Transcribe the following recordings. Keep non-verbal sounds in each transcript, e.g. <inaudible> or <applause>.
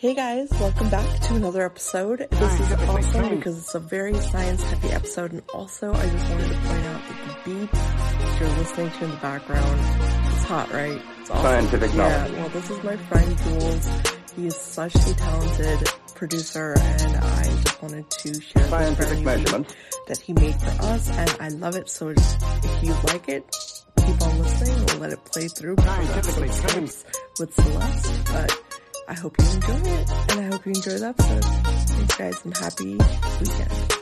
Hey guys, welcome back to another episode. This is awesome because it's a very science heavy episode and also I just wanted to point out that the beat you're listening to in the background, it's hot, right? It's awesome. Scientific knowledge. Yeah, well this is my friend Jules. He is such a talented producer and I just wanted to share Scientific measurement that he made for us and I love it so if you like it, keep on listening. We'll let it play through Scientifically with Celeste, but I hope you enjoy it, and I hope you enjoy the episode. Thanks, guys, and happy weekend.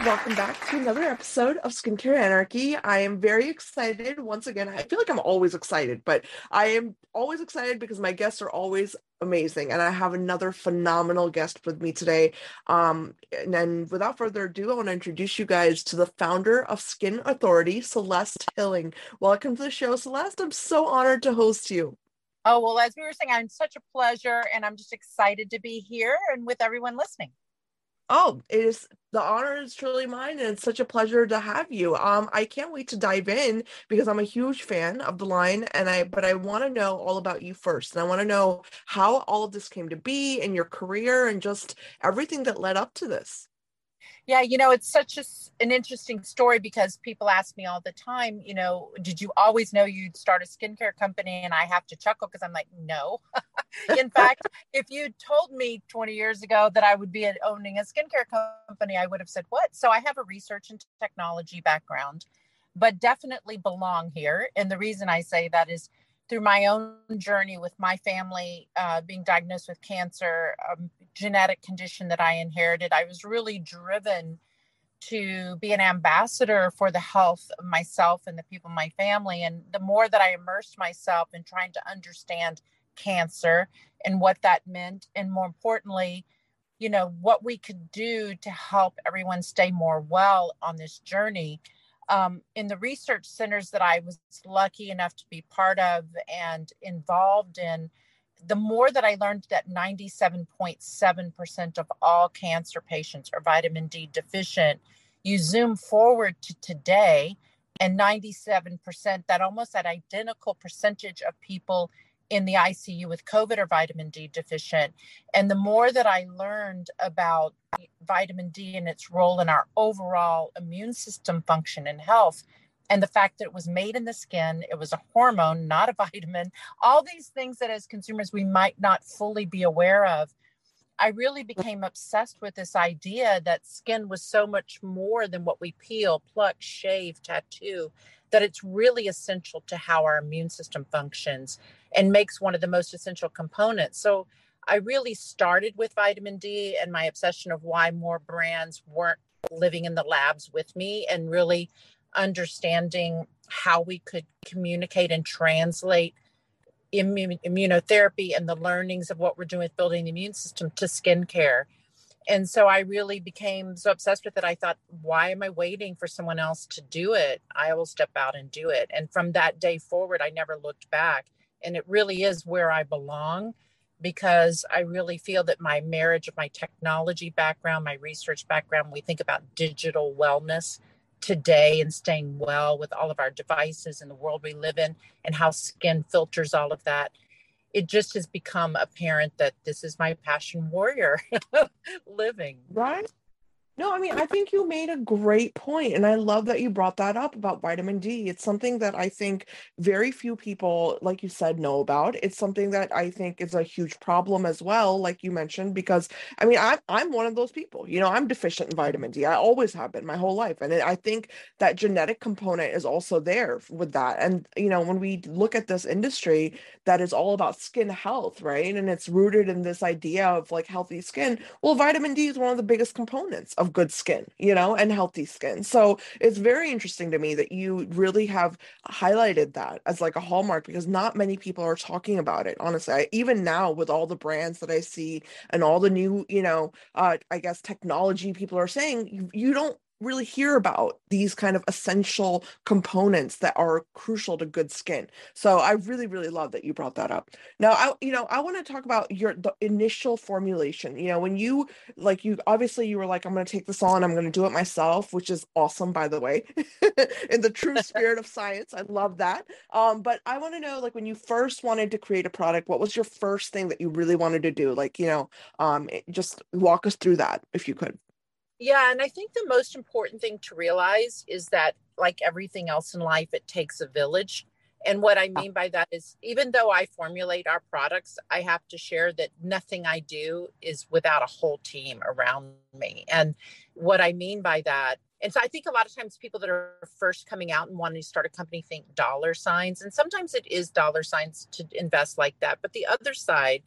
Welcome back to another episode of Skincare Anarchy. I am very excited once again. I feel like I'm always excited, but I am always excited because my guests are always amazing, and I have another phenomenal guest with me today. Um, and, and without further ado, I want to introduce you guys to the founder of Skin Authority, Celeste Hilling. Welcome to the show, Celeste. I'm so honored to host you. Oh well, as we were saying, I'm such a pleasure, and I'm just excited to be here and with everyone listening. Oh, it is the honor is truly mine, and it's such a pleasure to have you. Um, I can't wait to dive in because I'm a huge fan of the line, and I but I want to know all about you first, and I want to know how all of this came to be in your career and just everything that led up to this. Yeah, you know, it's such a, an interesting story because people ask me all the time, you know, did you always know you'd start a skincare company? And I have to chuckle because I'm like, no. <laughs> In fact, if you told me 20 years ago that I would be owning a skincare company, I would have said, what? So I have a research and technology background, but definitely belong here. And the reason I say that is through my own journey with my family uh, being diagnosed with cancer, a genetic condition that I inherited, I was really driven to be an ambassador for the health of myself and the people in my family. And the more that I immersed myself in trying to understand cancer and what that meant, and more importantly, you know, what we could do to help everyone stay more well on this journey um, in the research centers that I was lucky enough to be part of and involved in, the more that I learned that 97.7% of all cancer patients are vitamin D deficient, you zoom forward to today, and 97%, that almost that identical percentage of people in the ICU with COVID are vitamin D deficient. And the more that I learned about vitamin D and its role in our overall immune system function and health, and the fact that it was made in the skin, it was a hormone, not a <laughs> vitamin, all these things that as consumers we might not fully be aware of. I really became obsessed with this idea that skin was so much more than what we peel, pluck, shave, tattoo, that it's really essential to how our immune system functions and makes one of the most essential components. So I really started with vitamin D and my obsession of why more brands weren't living in the labs with me and really understanding how we could communicate and translate immunotherapy and the learnings of what we're doing with building the immune system to skincare and so I really became so obsessed with it. I thought, why am I waiting for someone else to do it? I will step out and do it. And from that day forward, I never looked back. And it really is where I belong because I really feel that my marriage of my technology background, my research background, we think about digital wellness today and staying well with all of our devices and the world we live in and how skin filters all of that it just has become apparent that this is my passion warrior <laughs> living. Right. No, I mean, I think you made a great point, and I love that you brought that up about vitamin D. It's something that I think very few people, like you said, know about. It's something that I think is a huge problem as well, like you mentioned, because I mean, I'm I'm one of those people. You know, I'm deficient in vitamin D. I always have been my whole life, and I think that genetic component is also there with that. And you know, when we look at this industry that is all about skin health, right, and it's rooted in this idea of like healthy skin, well, vitamin D is one of the biggest components of good skin, you know, and healthy skin. So it's very interesting to me that you really have highlighted that as like a hallmark because not many people are talking about it. Honestly, I, even now with all the brands that I see and all the new, you know, uh, I guess technology people are saying, you, you don't really hear about these kind of essential components that are crucial to good skin. So I really, really love that you brought that up. Now, I, you know, I want to talk about your the initial formulation. You know, when you like you obviously you were like, I'm going to take this on, and I'm going to do it myself, which is awesome, by the way, <laughs> in the true spirit of science. I love that. Um, but I want to know, like, when you first wanted to create a product, what was your first thing that you really wanted to do? Like, you know, um, just walk us through that if you could. Yeah, and I think the most important thing to realize is that, like everything else in life, it takes a village. And what I mean by that is, even though I formulate our products, I have to share that nothing I do is without a whole team around me. And what I mean by that, and so I think a lot of times people that are first coming out and wanting to start a company think dollar signs. And sometimes it is dollar signs to invest like that. But the other side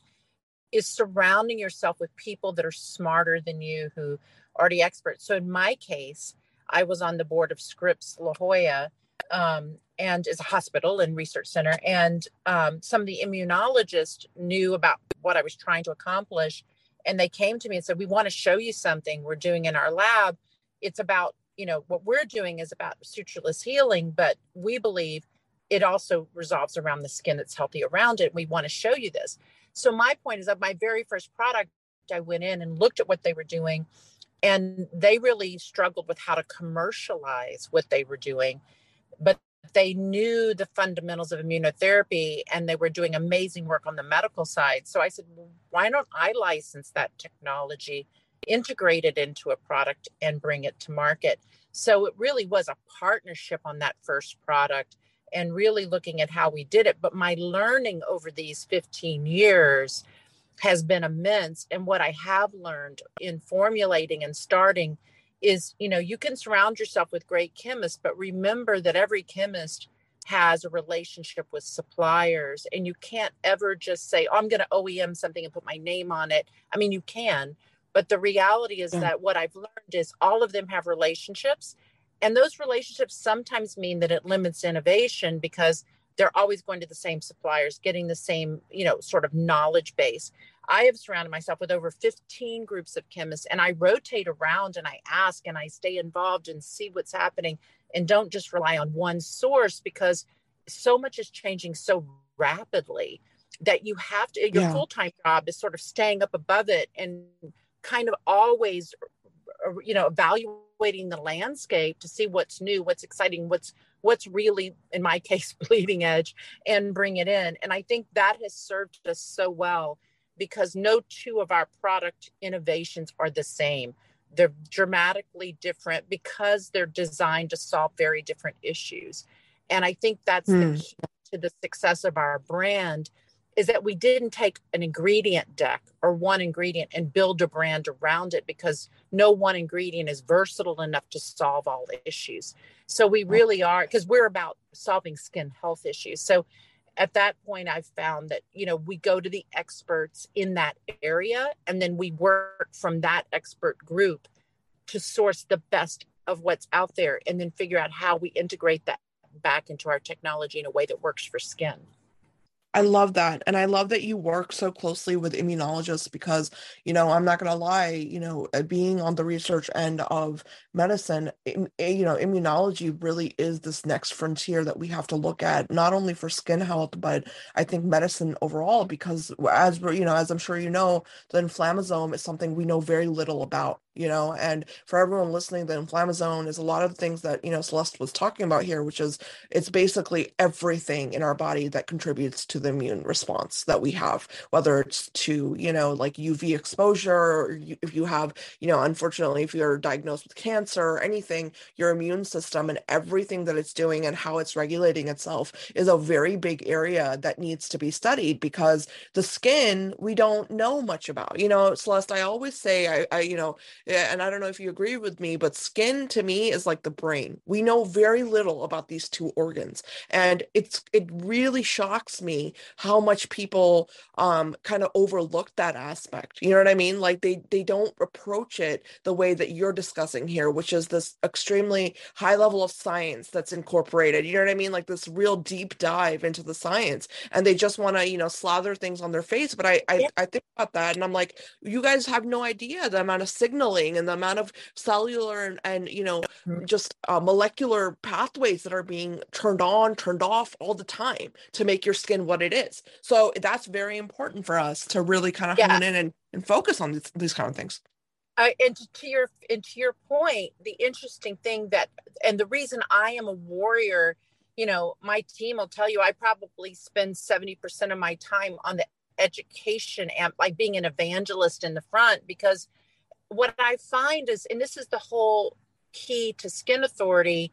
is surrounding yourself with people that are smarter than you, who already experts. So in my case, I was on the board of Scripps La Jolla um, and is a hospital and research center. And um, some of the immunologists knew about what I was trying to accomplish. And they came to me and said, We want to show you something we're doing in our lab. It's about, you know, what we're doing is about sutureless healing, but we believe it also resolves around the skin that's healthy around it. We want to show you this. So my point is that my very first product, I went in and looked at what they were doing and they really struggled with how to commercialize what they were doing but they knew the fundamentals of immunotherapy and they were doing amazing work on the medical side. So i said why don't i license that technology integrate it into a product and bring it to market? So it really was a partnership on that first product and really looking at how we did it. But my learning over these 15 years has been immense. And what I have learned in formulating and starting is, you know, you can surround yourself with great chemists, but remember that every chemist has a relationship with suppliers and you can't ever just say, oh, I'm going to OEM something and put my name on it. I mean, you can, but the reality is yeah. that what I've learned is all of them have relationships. And those relationships sometimes mean that it limits innovation because they're always going to the same suppliers getting the same you know sort of knowledge base i have surrounded myself with over 15 groups of chemists and i rotate around and i ask and i stay involved and see what's happening and don't just rely on one source because so much is changing so rapidly that you have to your yeah. full-time job is sort of staying up above it and kind of always you know evaluating the landscape to see what's new what's exciting what's what's really in my <laughs> case bleeding edge and bring it in and i think that has served us so well because no two of our product innovations are the same they're dramatically different because they're designed to solve very different issues and i think that's mm. the hmm. key to the success of our brand is that we didn't take an ingredient deck or one ingredient and build a brand around it because no one ingredient is versatile enough to solve all the issues. So we really are because we're about solving skin health issues. So at that point I've found that you know we go to the experts in that area and then we work from that expert group to source the best of what's out there and then figure out how we integrate that back into our technology in a way that works for skin. I love that. And I love that you work so closely with immunologists because, you know, I'm not going to lie, you know, uh, being on the research end of medicine, eh, you know, immunology really is this next frontier that we have to look at, not only for skin health, but I think medicine overall, because as we're, you know, as I'm sure you know, the inflammasome is something we know very little about you know and for everyone listening the inflammasome is a lot of things that you know celeste was talking about here which is it's basically everything in our body that contributes to the immune response that we have whether it's to you know like uv exposure or if you have you know unfortunately if you're diagnosed with cancer or anything your immune system and everything that it's doing and how it's regulating itself is a very big area that needs to be studied because the skin we don't know much about. You know celeste i always say i, I you know and I don't know if you agree with me, but skin to me is like the brain. We know very little about these two organs, and it's it really shocks me how much people um kind of overlook that aspect. You know what I mean? Like they they don't approach it the way that you're discussing here, which is this extremely high level of science that's incorporated. You know what I mean? Like this real deep dive into the science, and they just want to you know slather things on their face. But I I, yeah. I think about that, and I'm like, you guys have no idea the amount of signal signaling and the amount of cellular and, and you know Mhm. just uh, molecular pathways that are being turned on turned off all the time to make your skin what it is so that's very important for us to really kind of Yeah. hone in and, and focus on these, these kind of things uh, and to, your and to your point, the interesting thing that and the reason I am a warrior, you know, my team will tell you I probably spend seventy percent of my time on the education and like being an evangelist in the front because what I find is, and this is the whole key to Skin Authority,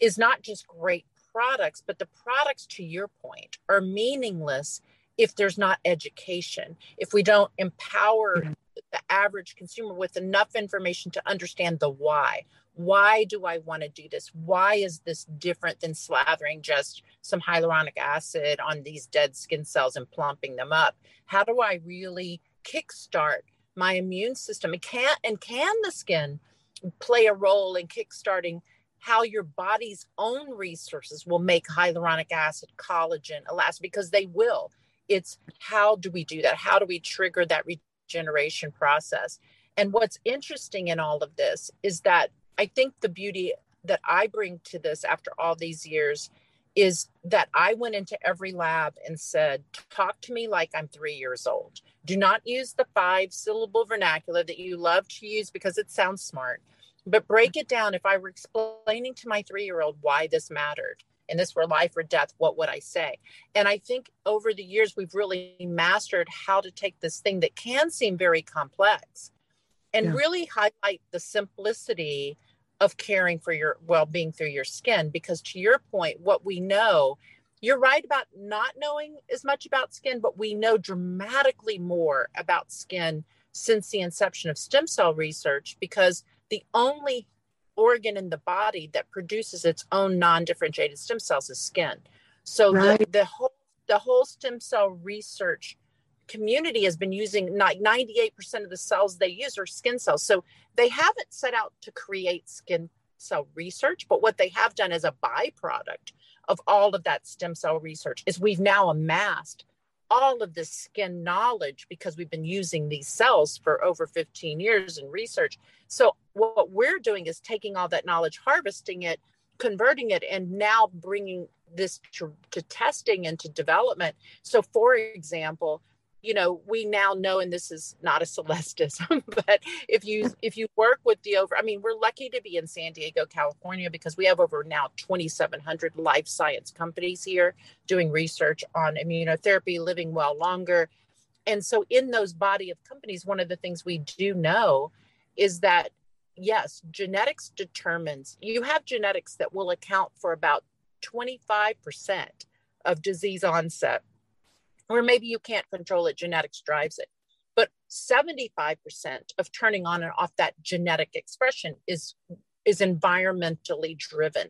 is not just great products, but the products, to your point, are meaningless if there's not education, if we don't empower the average consumer with enough information to understand the why. Why do I want to do this? Why is this different than slathering just some hyaluronic acid on these dead skin cells and plumping them up? How do I really kickstart my immune system? And can and can the skin play a role in kickstarting how your body's own resources will make hyaluronic acid, collagen, elastin, because they will. It's how do we do that? How do we trigger that regeneration process? And what's interesting in all of this is that I think the beauty that I bring to this after all these years is that I went into every lab and said, Talk to me like I'm three years old. Do not use the five syllable vernacular that you love to use because it sounds smart, but break it down. If I were explaining to my three year old why this mattered and this were life or death, what would I say? And I think over the years, we've really mastered how to take this thing that can seem very complex and Yeah. really highlight the simplicity of caring for your well-being through your skin because to your point what we know you're right about not knowing as much about skin but we know dramatically more about skin since the inception of stem cell research because the only organ in the body that produces its own non-differentiated stem cells is skin. So the, the whole the whole stem cell research community has been using like 98% of the cells they use are skin cells so they haven't set out to create skin cell research, but what they have done as a byproduct of all of that stem cell research is we've now amassed all of this skin knowledge because we've been using these cells for over 15 years in research. So, what we're doing is taking all that knowledge, harvesting it, converting it, and now bringing this to, to testing and to development. So, for example, you know we now know and this is not a celestism <laughs> but if you if you work with the over i mean we're lucky to be in san diego california because we have over now 2700 life science companies here doing research on immunotherapy living well longer. And so in those body of companies one of the things we do know is that yes genetics determines you have genetics that will account for about 25% of disease onset or maybe you can't control it, genetics drives it. But 75% of turning on and off that genetic expression is, is environmentally driven.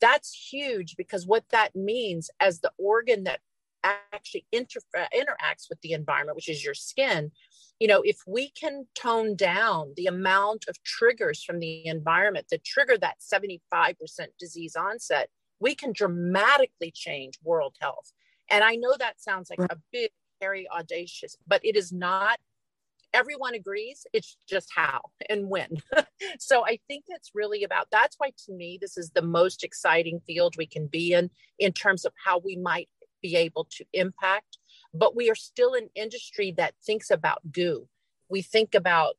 That's huge because what that means as the organ that actually inter- uh, interacts with the environment, which is your skin, you know, if we can tone down the amount of triggers from the environment that trigger that 75% disease onset, we can dramatically change world health. And I know that sounds like a big, very audacious, but it is not. Everyone agrees. It's just how and when. <laughs> so I think it's really about that's why to me, this is the most exciting field we can be in, in terms of how we might be able to impact. But we are still an industry that thinks about goo. We think about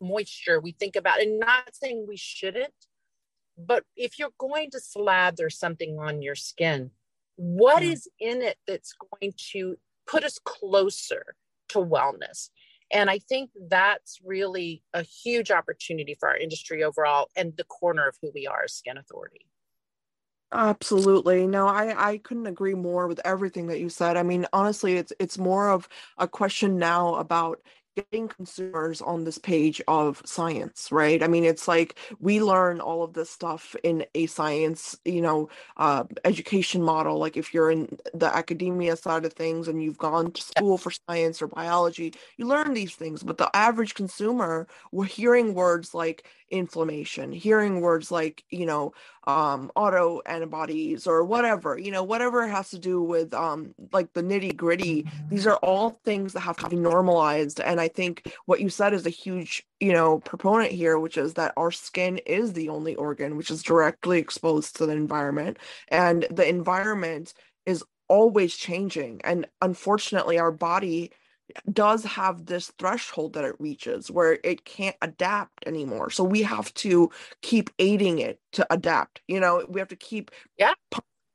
moisture. We think about, and not saying we shouldn't, but if you're going to slather something on your skin, what is in it that's going to put us closer to wellness and i think that's really a huge opportunity for our industry overall and the corner of who we are as skin authority Absolutely. No, I I couldn't agree more with everything that you said. I mean, honestly, it's it's more of a question now about getting consumers on this page of science, right? I mean, it's like we learn all of this stuff in a science, you know, uh, education model. Like if you're in the academia side of things and you've gone to school for science or biology, you learn these things. But the average consumer, we're hearing words like inflammation, hearing words like, you know, um auto antibodies or whatever you know whatever has to do with um like the nitty gritty these are all things that have to be normalized. And and i think what you said is a huge you know proponent here which is that our skin is the only organ which is directly exposed to the environment and the environment is always changing. And unfortunately our body does have this threshold that it reaches where it can't adapt anymore. So we have to keep aiding it to adapt. You know, we have to keep yeah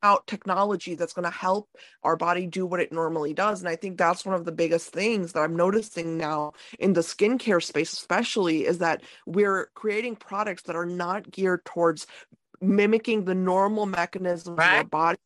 out technology that's going to help our body do what it normally does. And I think that's one of the biggest things that I'm noticing now in the skincare space, especially, is that we're creating products that are not geared towards mimicking the normal mechanisms right. of our body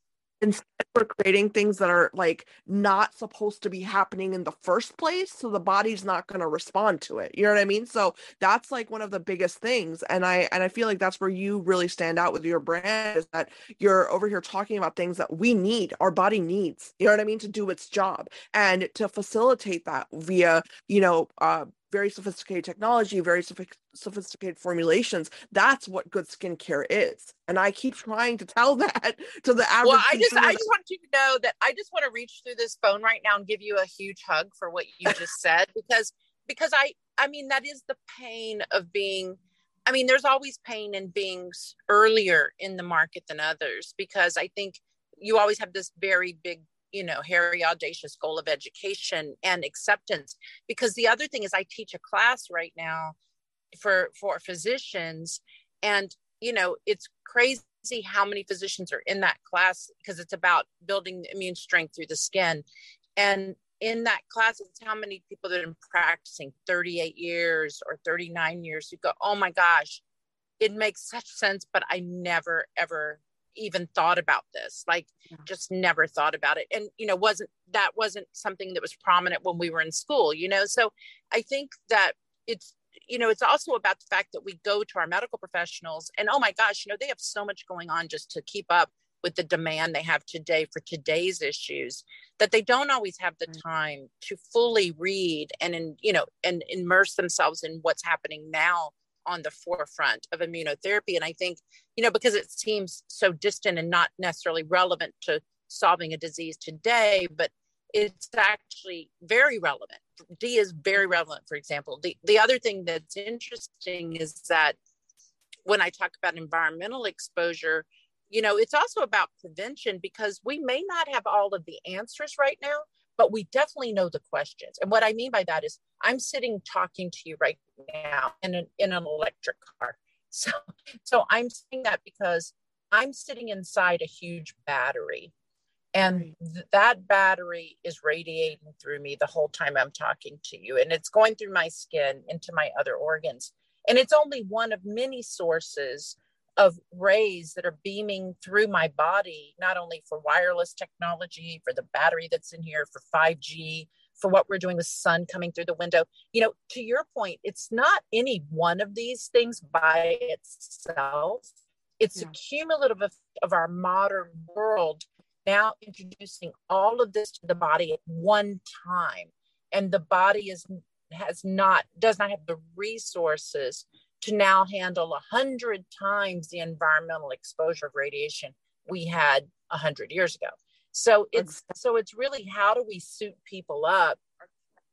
instead we're creating things that are like not supposed to be happening in the first place so the body's not going to respond to it. You know what i mean? So that's like one of the biggest things and i and i feel like that's where you really stand out with your brand is that you're over here talking about things that we need our body needs you know what i mean to do its job and to facilitate that via you know uh very sophisticated technology, very sophisticated formulations. That's what good skincare is. And I keep trying to tell <laughs> that to the average. Well, I just I just want you to know that I just want to reach through this phone right now and give you a huge hug for what you just <laughs> said because because I I mean that is the pain of being I mean there's always pain in being earlier in the market than others because I think you always have this very big you know hairy audacious goal of education and acceptance because the other thing is i teach a class right now for for physicians and you know it's crazy how many physicians are in that class because it's about building immune strength through the skin. And in that class it's how many people that have been practicing 38 years or 39 years you go oh my gosh it makes such sense but i never ever even thought about this like just never thought about it. And you know wasn't that wasn't something that was prominent when we were in school you know? So i think that it's you know it's also about the fact that we go to our medical professionals and oh my gosh you know they have so much going on just to keep up with the demand they have today for today's issues that they don't always have the mm. time to fully read and in, you know and immerse themselves in what's happening now on the forefront of immunotherapy. And I think, you know, because it seems so distant and not necessarily relevant to solving a disease today, but it's actually very relevant. D is very relevant, for example. The, the other thing that's interesting is that when I talk about environmental exposure, you know, it's also about prevention because we may not have all of the answers right now, but we definitely know the questions. And what I mean by that is I'm sitting talking to you right now in an, in an electric car. <laughs> So, so I'm saying that because I'm sitting inside a huge battery and th- that battery is radiating through me the whole time I'm talking to you and it's going through my skin into my other organs. And it's only one of many sources of rays that are beaming through my body, not only for wireless technology, for the battery that's in here, for 5G, for what we're doing with sun coming through the window. You know, to your point, it's not any one of these things by itself. It's yeah. a cumulative of, of our modern world now introducing all of this to the body at one time. And the body is has not does not have the resources to now handle a hundred times the environmental exposure of radiation we had a hundred years ago. So it's so it's really how do we suit people up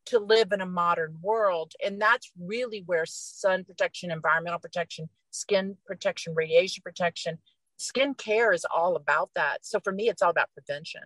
to live in a modern world, and that's really where sun protection, environmental protection, skin protection, radiation protection, skin care is all about that. So for me, it's all about prevention.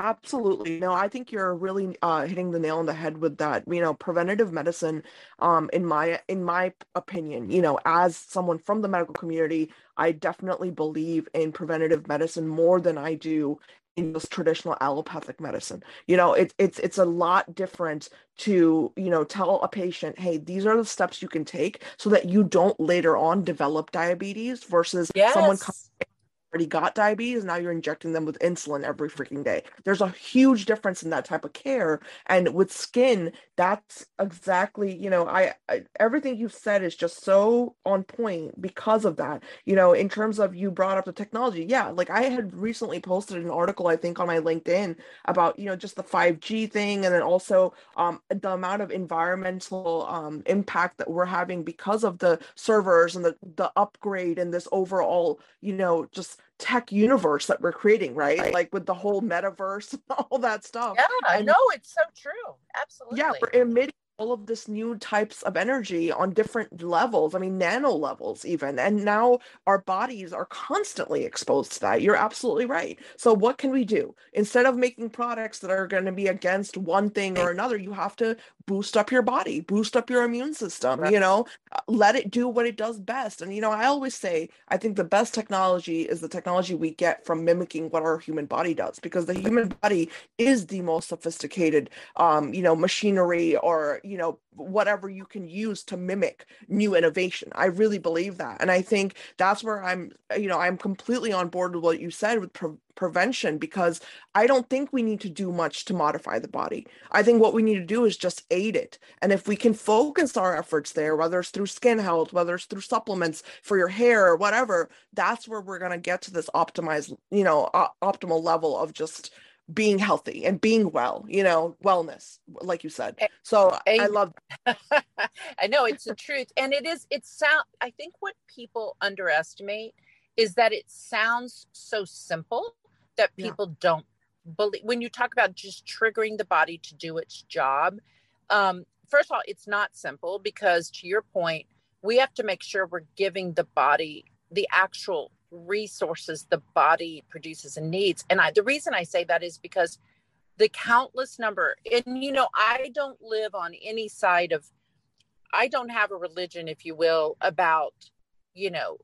Absolutely. No, I think you're really uh, hitting the nail on the head with that. You know, preventative medicine, um, in my in my opinion, you know, as someone from the medical community, I definitely believe in preventative medicine more than I do in just traditional allopathic medicine. You know, it's it's it's a lot different to, you know, tell a patient, hey, these are the steps you can take so that you don't later on develop diabetes versus yes. someone already got diabetes now you're injecting them with insulin every freaking day. There's a huge difference in that type of care. And with skin that's exactly you know I, I, everything you've said is just so on point because of that. You know in terms of you brought up the technology. Yeah like i had recently posted an article i think on my linkedin about you know just the 5g thing and then also um, the amount of environmental um, impact that we're having because of the servers and the the upgrade and this overall you know just tech universe that we're creating, right? right? Like with the whole metaverse and <laughs> all that stuff. Yeah, I know it's so true. Absolutely. Yeah, we're emitting all of this new types of energy on different levels i mean nano levels even and now our bodies are constantly exposed to that you're absolutely right so what can we do instead of making products that are going to be against one thing or another you have to boost up your body boost up your immune system right. you know uh, let it do what it does best. And you know i always say i think the best technology is the technology we get from mimicking what our human body does because the human body is the most sophisticated um you know machinery or you know whatever you can use to mimic new innovation. I really believe that. And i think that's where i'm you know i'm completely on board with what you said with prevention because i don't think we need to do much to modify the body i think what we need to do is just aid it and if we can focus our efforts there whether it's through skin health whether it's through supplements for your hair or whatever that's where we're going to get to this optimized you know o- optimal level of just being healthy and being well, you know, wellness, like you said. So I, I love <laughs> I know it's the truth. And it is, it sound I think what people underestimate is that it sounds so simple that people yeah. don't believe when you talk about just triggering the body to do its job. Um, first of all, it's not simple because to your point, we have to make sure we're giving the body the actual resources the body produces and needs. And I, the reason I say that is because the countless number, and you know, I don't live on any side of, I don't have a religion, if you will, about, you know,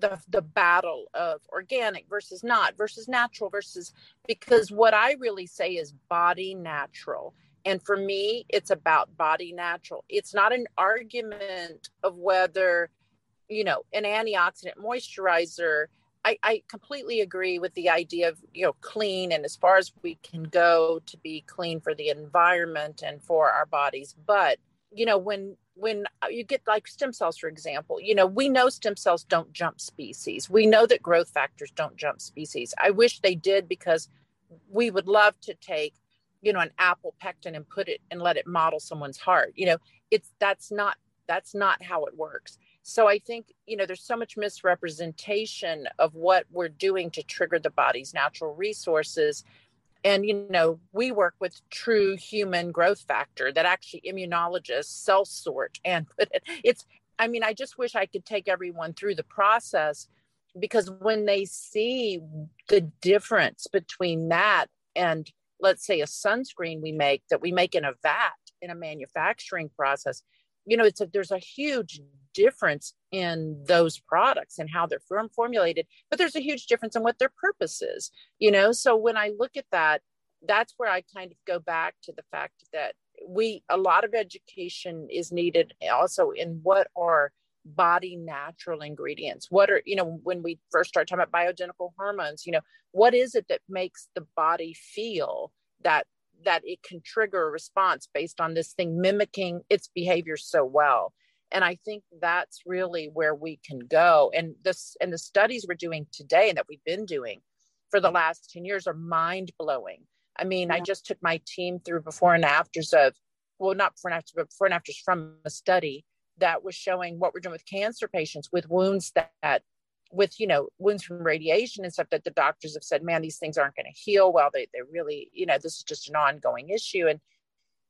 the the battle of organic versus not versus natural versus because what I really say is body natural. And for me, it's about body natural. It's not an argument of whether you know, an antioxidant moisturizer. I, I completely agree with the idea of, you know, clean and as far as we can go to be clean for the environment and for our bodies. But, you know, when when uh, you get like stem cells, for example, you know, we know stem cells don't jump species. We know that growth factors don't jump species. I wish they did because we would love to take, you know, an apple pectin and put it and let it model someone's heart. You know, it's that's not that's not how it works. So I think, you know, there's so much misrepresentation of what we're doing to trigger the body's natural resources. And, you know, we work with true human growth factor that actually immunologists self sort and <laughs> put it. It's, I mean, I just wish I could take everyone through the process because when they see the difference between that and, let's say, a sunscreen we make that we make in a vat in a manufacturing process, you know, it's a, there's a huge difference in those products and how they're form- formulated, but there's a huge difference in what their purpose is, you know? So when I look at that, that's where I kind of go back to the fact that we, a lot of education is needed also in what are body natural ingredients what are you know when we first start talking about bioidentical hormones you know what is it that makes the body feel that that it can trigger a response based on this thing mimicking its behavior so well. And i think that's really where we can go. And this and the studies we're doing today and that we've been doing for the last 10 years are mind blowing i mean yeah. i just took my team through before and afters of well not before and after but before and afters from a study that was showing what we're doing with cancer patients with wounds that, that with you know wounds from radiation and stuff that the doctors have said man these things aren't going to heal well they, they really you know this is just an ongoing issue and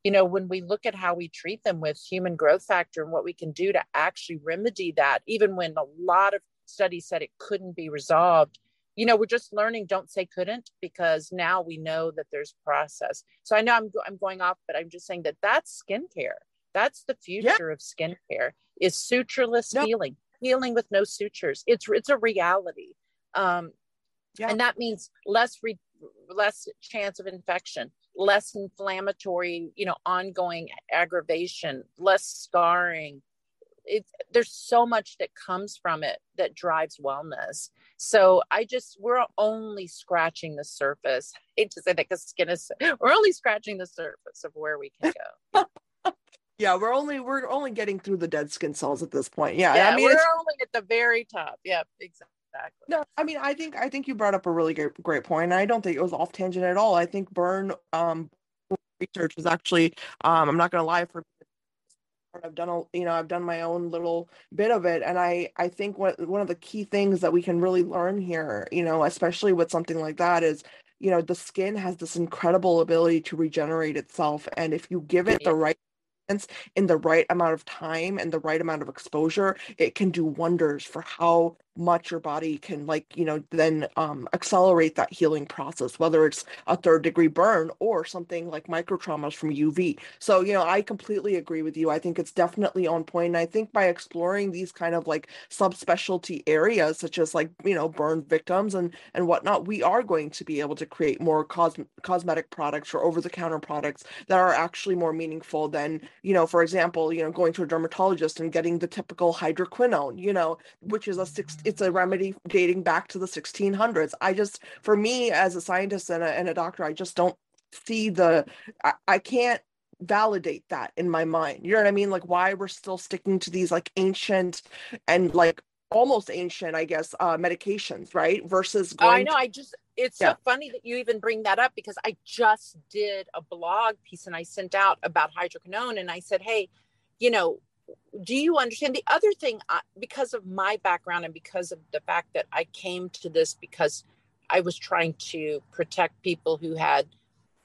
you know, when we look at how we treat them with human growth factor and what we can do to actually remedy that, even when a lot of studies said it couldn't be resolved, you know, we're just learning. Don't say couldn't because now we know that there's process. So I know I'm I'm going off, but I'm just saying that that's skincare. That's the future yeah. of skincare is sutureless no. healing, healing with no sutures. It's it's a reality, um, yeah. and that means less re- less chance of infection, less inflammatory, you know, ongoing aggravation, less scarring. It, there's so much that comes from it that drives wellness. So I just, we're only scratching the surface. I hate to say that because skin is, we're only scratching the surface of where we can go. <laughs> yeah, we're only, we're only getting through the dead skin cells at this point. Yeah. yeah I mean, we're only at the very top. Yep, exactly. No, I mean, I think I think you brought up a really great great point, and I don't think it was off tangent at all. I think burn um research is actually um I'm not gonna lie for I've done a you know I've done my own little bit of it, and I I think what one of the key things that we can really learn here, you know, especially with something like that, is you know the skin has this incredible ability to regenerate itself, and if you give it the right in the right amount of time and the right amount of exposure, it can do wonders for how much your body can like you know then um, accelerate that healing process whether it's a third degree burn or something like micro traumas from uv so you know i completely agree with you i think it's definitely on point. and i think by exploring these kind of like subspecialty areas such as like you know burn victims and and whatnot we are going to be able to create more cos- cosmetic products or over the counter products that are actually more meaningful than you know for example you know going to a dermatologist and getting the typical hydroquinone you know which is a six it's a remedy dating back to the 1600s. I just, for me as a scientist and a, and a doctor, I just don't see the, I, I can't validate that in my mind. You know what I mean? Like why we're still sticking to these like ancient and like almost ancient, I guess, uh, medications, right? Versus going. Oh, I know. To- I just it's yeah. so funny that you even bring that up because I just did a blog piece and I sent out about hydroquinone and I said, hey, you know, do you understand? The other thing because of my background and because of the fact that i came to this because i was trying to protect people who had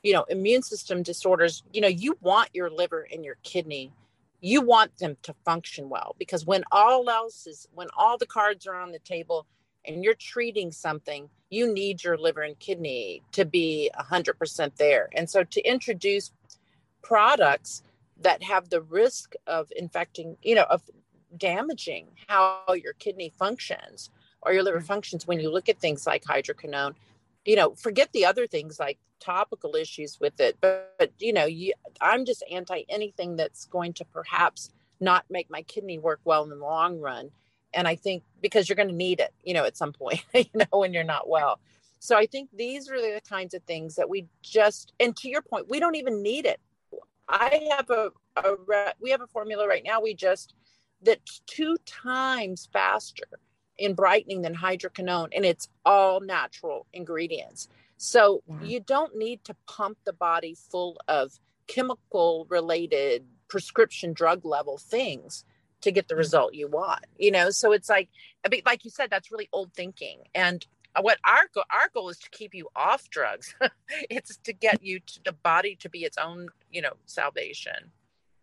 you know immune system disorders you know you want your liver and your kidney you want them to function well because when all else is when all the cards are on the table and you're treating something you need your liver and kidney to be 100% there. And so to introduce products that have the risk of infecting, you know, of damaging how your kidney functions or your liver mm. functions when you look at things like hydroquinone. You know, forget the other things like topical issues with it, but, but you know, you, I'm just anti anything that's going to perhaps not make my kidney work well in the long run. And I think because you're going to need it, you know, at some point, <laughs> you know, when you're not well. So I think these are the kinds of things that we just, and to your point, we don't even need it. I have a, a we have a formula right now. We just that's two times faster in brightening than hydroquinone, and it's all natural ingredients. So you don't need to pump the body full of chemical related prescription drug level things to get the mm. result you want you know so it's like like you said that's really old thinking and what our goal our goal is to keep you off drugs <laughs> it's to get you to the body to be its own you know salvation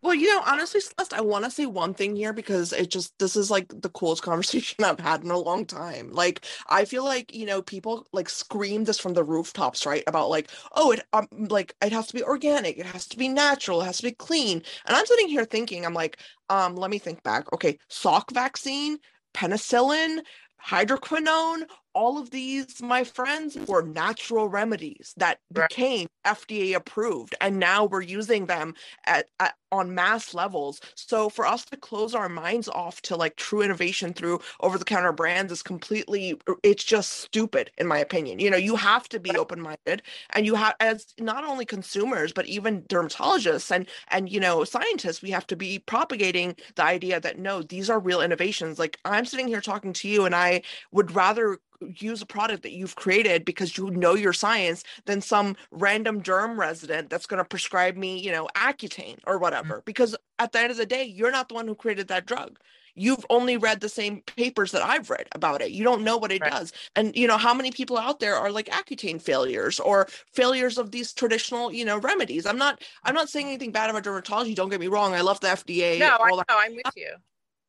well, you know, honestly, Celeste, I want to say one thing here because it just this is like the coolest <laughs> conversation I've had in a long time. Like, I feel like you know people like scream this from the rooftops, right? About like, oh, it um, like it has to be organic, it has to be natural, it has to be clean. And I'm sitting here thinking, I'm like, um, let me think back. Okay, Salk vaccine, penicillin, hydroquinone all of these my friends were natural remedies that became fda approved and now we're using them at, at, on mass levels. So for us to close our minds off to like true innovation through over the counter brands is completely it's just stupid in my opinion. You know you have to be open minded and you have as not only consumers but even dermatologists and and you know scientists we have to be propagating the idea that no these are real innovations. Like i'm sitting here talking to you and i would rather use a product that you've created because you know your science than some random derm resident that's going to prescribe me, you know, Accutane or mm. whatever. Mm-hmm. Because at the end of the day, you're not the one who created that drug. You've only read the same papers that I've read about it. You don't know what it right. does. And you know, how many people out there are like Accutane failures or failures of these traditional, you know, remedies. I'm not I'm not saying anything bad about dermatology. Don't get me wrong. I love the FDA. No, I know, I'm with you.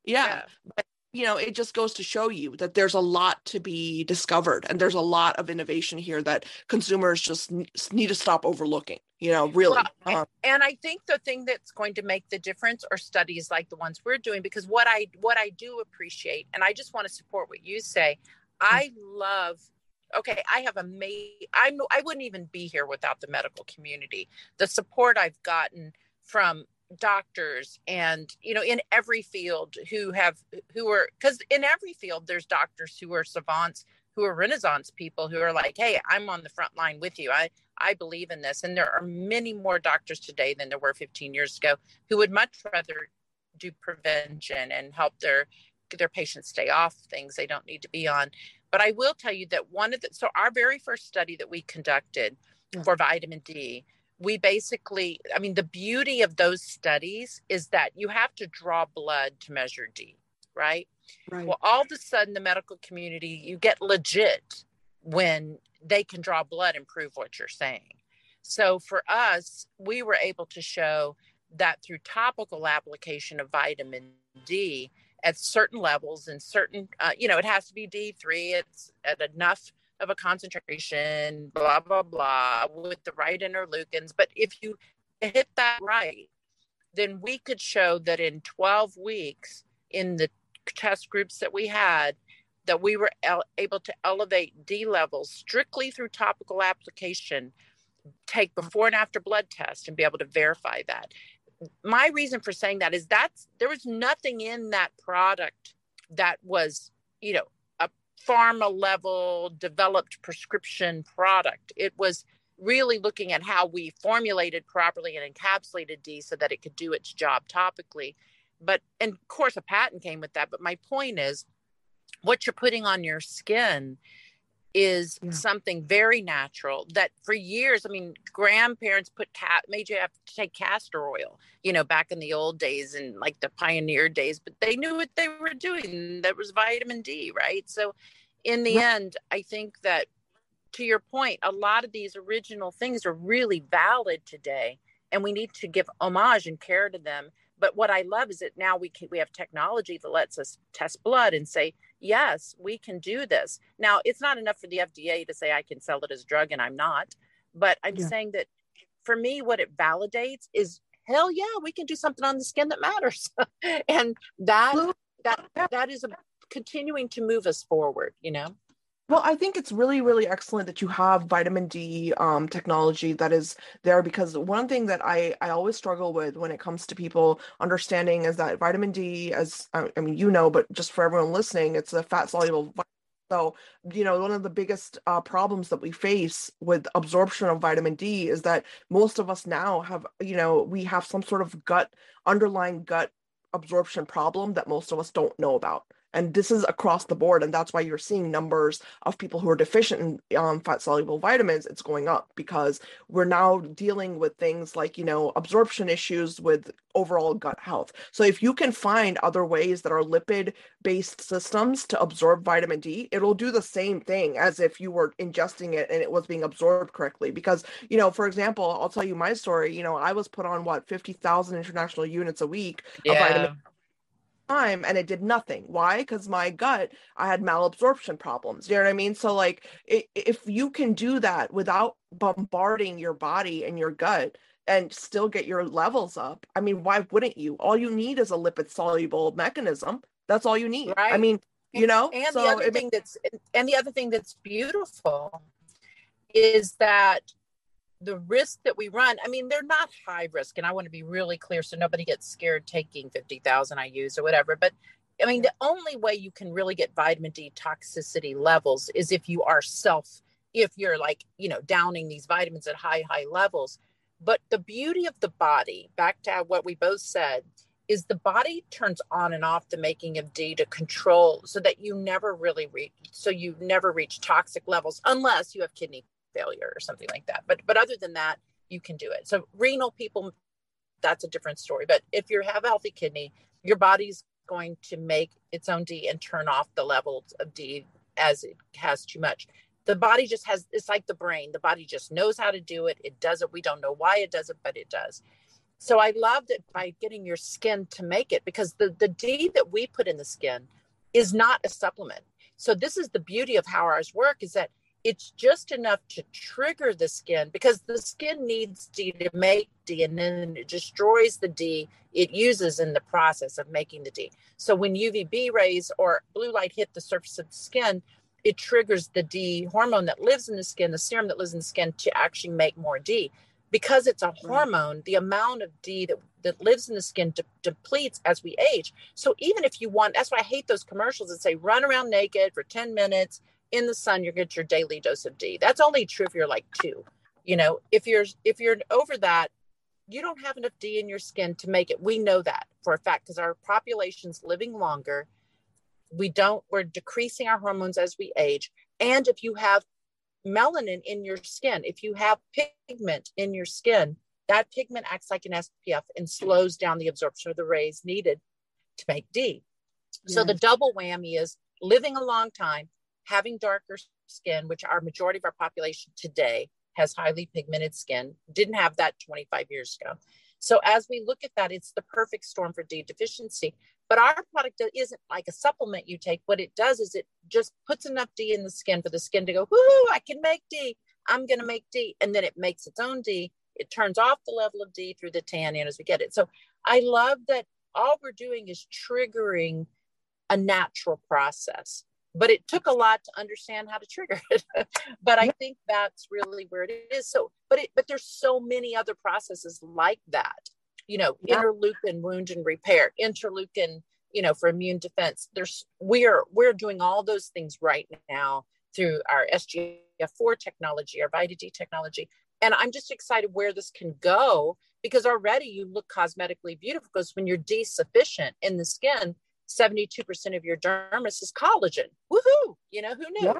Yeah. yeah. But you know, it just goes to show you that there's a lot to be discovered and there's a lot of innovation here that consumers just need to stop overlooking, you know, really. Well, um, and I think the thing that's going to make the difference are studies like the ones we're doing because what I what I do appreciate and I just want to support what you say. I love okay, I have a ma- I'm I wouldn't even be here without the medical community. The support I've gotten from doctors and you know in every field who have who are because in every field there's doctors who are savants who are renaissance people who are like hey i'm on the front line with you. I i believe in this. And there are many more doctors today than there were 15 years ago who would much rather do prevention and help their their patients stay off things they don't need to be on. But i will tell you that one of the so our very first study that we conducted for vitamin d we basically, I mean, the beauty of those studies is that you have to draw blood to measure D, right? Right. Well, all of a sudden, the medical community, you get legit when they can draw blood and prove what you're saying. So for us, we were able to show that through topical application of vitamin D at certain levels and certain, uh, you know, it has to be D3, it's at enough of a concentration, blah, blah, blah, with the right interleukins. But if you hit that right, then we could show that in 12 weeks in the test groups that we had, that we were able to elevate D levels strictly through topical application, take before and after blood test and be able to verify that. My reason for saying that is that there was nothing in that product that was, you know, pharma level developed prescription product. It was really looking at how we formulated properly and encapsulated D so that it could do its job topically. But, and of course, a patent came with that. But my point is, what you're putting on your skin is yeah. something very natural that for years, I mean, grandparents put cat made you have to take castor oil, you know, back in the old days and like the pioneer days, but they knew what they were doing. That was vitamin D, right? So in the yeah. end, I think that to your point, a lot of these original things are really valid today, and we need to give homage and care to them. But what I love is that now we can we have technology that lets us test blood and say, yes, we can do this. Now, it's not enough for the FDA to say I can sell it as a drug and I'm not, but I'm yeah. saying that for me, what it validates is hell yeah, we can do something on the skin that matters, <laughs> and that that that is a, continuing to move us forward. You know. Well, I think it's really, really excellent that you have vitamin D um, technology that is there because one thing that I, I always struggle with when it comes to people understanding is that vitamin D, as I mean, you know, but just for everyone listening, it's a fat soluble. vitamin. So, you know, one of the biggest uh, problems that we face with absorption of vitamin D is that most of us now have, you know, we have some sort of gut, underlying gut absorption problem that most of us don't know about and this is across the board and that's why you're seeing numbers of people who are deficient in um, fat soluble vitamins it's going up because we're now dealing with things like you know absorption issues with overall gut health so if you can find other ways that are lipid based systems to absorb vitamin d it'll do the same thing as if you were ingesting it and it was being absorbed correctly because you know for example i'll tell you my story you know i was put on what 50,000 international units a week yeah. of vitamin time and it did nothing. Why? Because my gut, I had malabsorption problems. You know what I mean? So, like, it, if you can do that without bombarding your body and your gut and still get your levels up, I mean, why wouldn't you? All you need is a lipid soluble mechanism. That's all you need. Right. I mean, you know, and so the other thing that's and the other thing that's beautiful is that the risk that we run i mean they're not high risk and i want to be really clear so nobody gets scared taking 50000 IUs or whatever but i mean the only way you can really get vitamin d toxicity levels is if you are self if you're like you know downing these vitamins at high high levels. But the beauty of the body back to what we both said is the body turns on and off the making of D to control so that you never really reach so you never reach toxic levels unless you have kidney failure or something like that. But but other than that, you can do it. So renal people, that's a different story. But if you have a healthy kidney, your body's going to make its own D and turn off the levels of D as it has too much. The body just has it's like the brain. The body just knows how to do it. It does it. We don't know why it does it, but it does. So I loved it by getting your skin to make it because the, the D that we put in the skin is not a supplement. So this is the beauty of how ours work is that it's just enough to trigger the skin because the skin needs D to make D and then it destroys the D it uses in the process of making the D. So when UVB rays or blue light hit the surface of the skin, it triggers the D hormone that lives in the skin, the serum that lives in the skin to actually make more D. Because it's a hormone, the amount of D that, that lives in the skin de- depletes as we age. So even if you want, that's why I hate those commercials that say run around naked for 10 minutes in the sun, you get your daily dose of D. That's only true if you're like two. You know, if you're if you're over that, you don't have enough D in your skin to make it. We know that for a fact because our population's living longer. We don't, we're decreasing our hormones as we age. And if you have melanin in your skin, if you have pigment in your skin, that pigment acts like an SPF and slows down the absorption of the rays needed to make D. Yes. So the double whammy is living a long time, having darker skin, which our majority of our population today has highly pigmented skin, didn't have that 25 years ago. So as we look at that, it's the perfect storm for D deficiency. But our product isn't like a supplement you take. What it does is it just puts enough D in the skin for the skin to go, whoo, I can make D. I'm going to make D. And then it makes its own D. It turns off the level of D through the tannin as we get it. So I love that all we're doing is triggering a natural process but it took a lot to understand how to trigger <laughs> it. But i think that's really where it is. So but it but there's so many other processes like that you know yeah. interleukin wound and repair interleukin you know for immune defense. There's we're we're doing all those things right now through our sgf4 technology our vita d technology. And i'm just excited where this can go because already you look cosmetically beautiful because when you're d sufficient in the skin 72% of your dermis is collagen. Woohoo! You know, who knew? Yeah.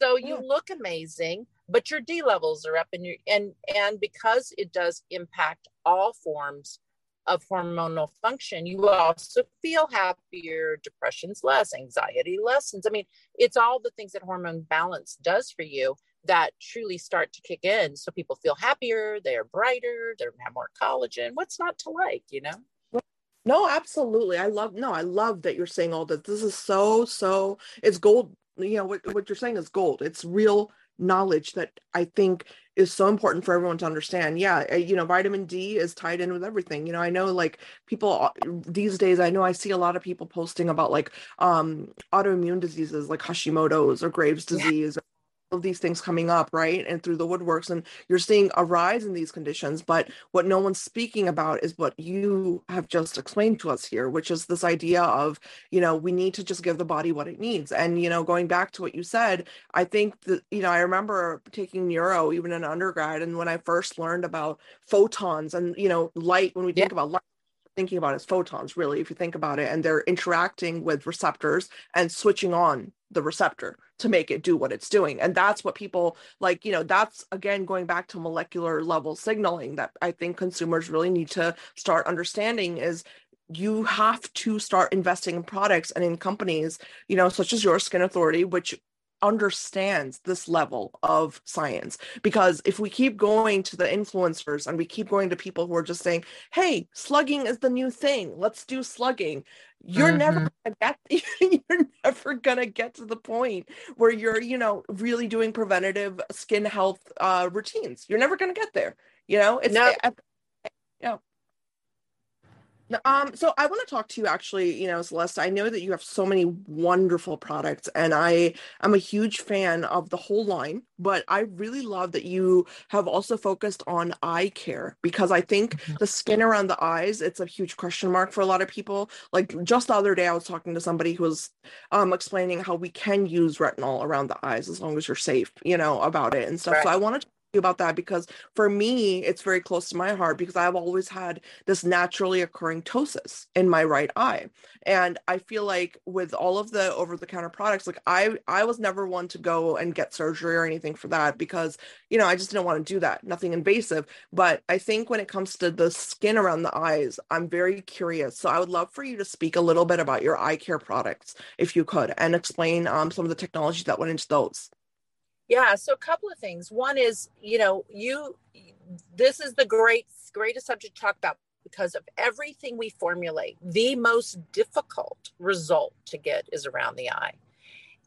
So you yeah. look amazing, but your D levels are up and you and and because it does impact all forms of hormonal function, you also feel happier, depression's less, anxiety lessens. I mean, it's all the things that hormone balance does for you that truly start to kick in. So people feel happier, they're brighter, they have more collagen. What's not to like, you know? No, absolutely. I love no, I love that you're saying all this. This is so so it's gold. You know what what you're saying is gold. It's real knowledge that I think is so important for everyone to understand. Yeah, you know, vitamin D is tied in with everything. You know, I know like people these days I know I see a lot of people posting about like um autoimmune diseases like Hashimoto's or Graves disease yeah of these things coming up, right? And through the woodworks, and you're seeing a rise in these conditions. But what no one's speaking about is what you have just explained to us here, which is this idea of, you know, we need to just give the body what it needs. And, you know, going back to what you said, I think that, you know, I remember taking neuro even in undergrad. And when I first learned about photons and, you know, light, when we think about light, thinking about as photons really if you think about it and they're interacting with receptors and switching on the receptor to make it do what it's doing and that's what people like you know that's again going back to molecular level signaling that i think consumers really need to start understanding is you have to start investing in products and in companies you know such as your skin authority which understands this level of science because if we keep going to the influencers and we keep going to people who are just saying hey slugging is the new thing let's do slugging you're mm-hmm. never gonna get <laughs> you're never gonna get to the point where you're you know really doing preventative skin health uh routines you're never gonna get there you know it's no. you know um, so I want to talk to you actually, you know, Celeste. I know that you have so many wonderful products, and I am a huge fan of the whole line, but I really love that you have also focused on eye care because I think mm-hmm. the skin around the eyes, it's a huge question mark for a lot of people. Like just the other day, I was talking to somebody who was um explaining how we can use retinol around the eyes as long as you're safe, you know, about it and stuff. Right. So I wanted to about that because for me it's very close to my heart because I've always had this naturally occurring ptosis in my right eye. And I feel like with all of the over the counter products like I I was never one to go and get surgery or anything for that because you know I just didn't want to do that nothing invasive. But I think when it comes to the skin around the eyes I'm very curious. So I would love for you to speak a little bit about your eye care products if you could and explain um, some of the technology that went into those yeah. So a couple of things. One is, you know, you, this is the great, greatest subject to talk about because of everything we formulate. The most difficult result to get is around the eye.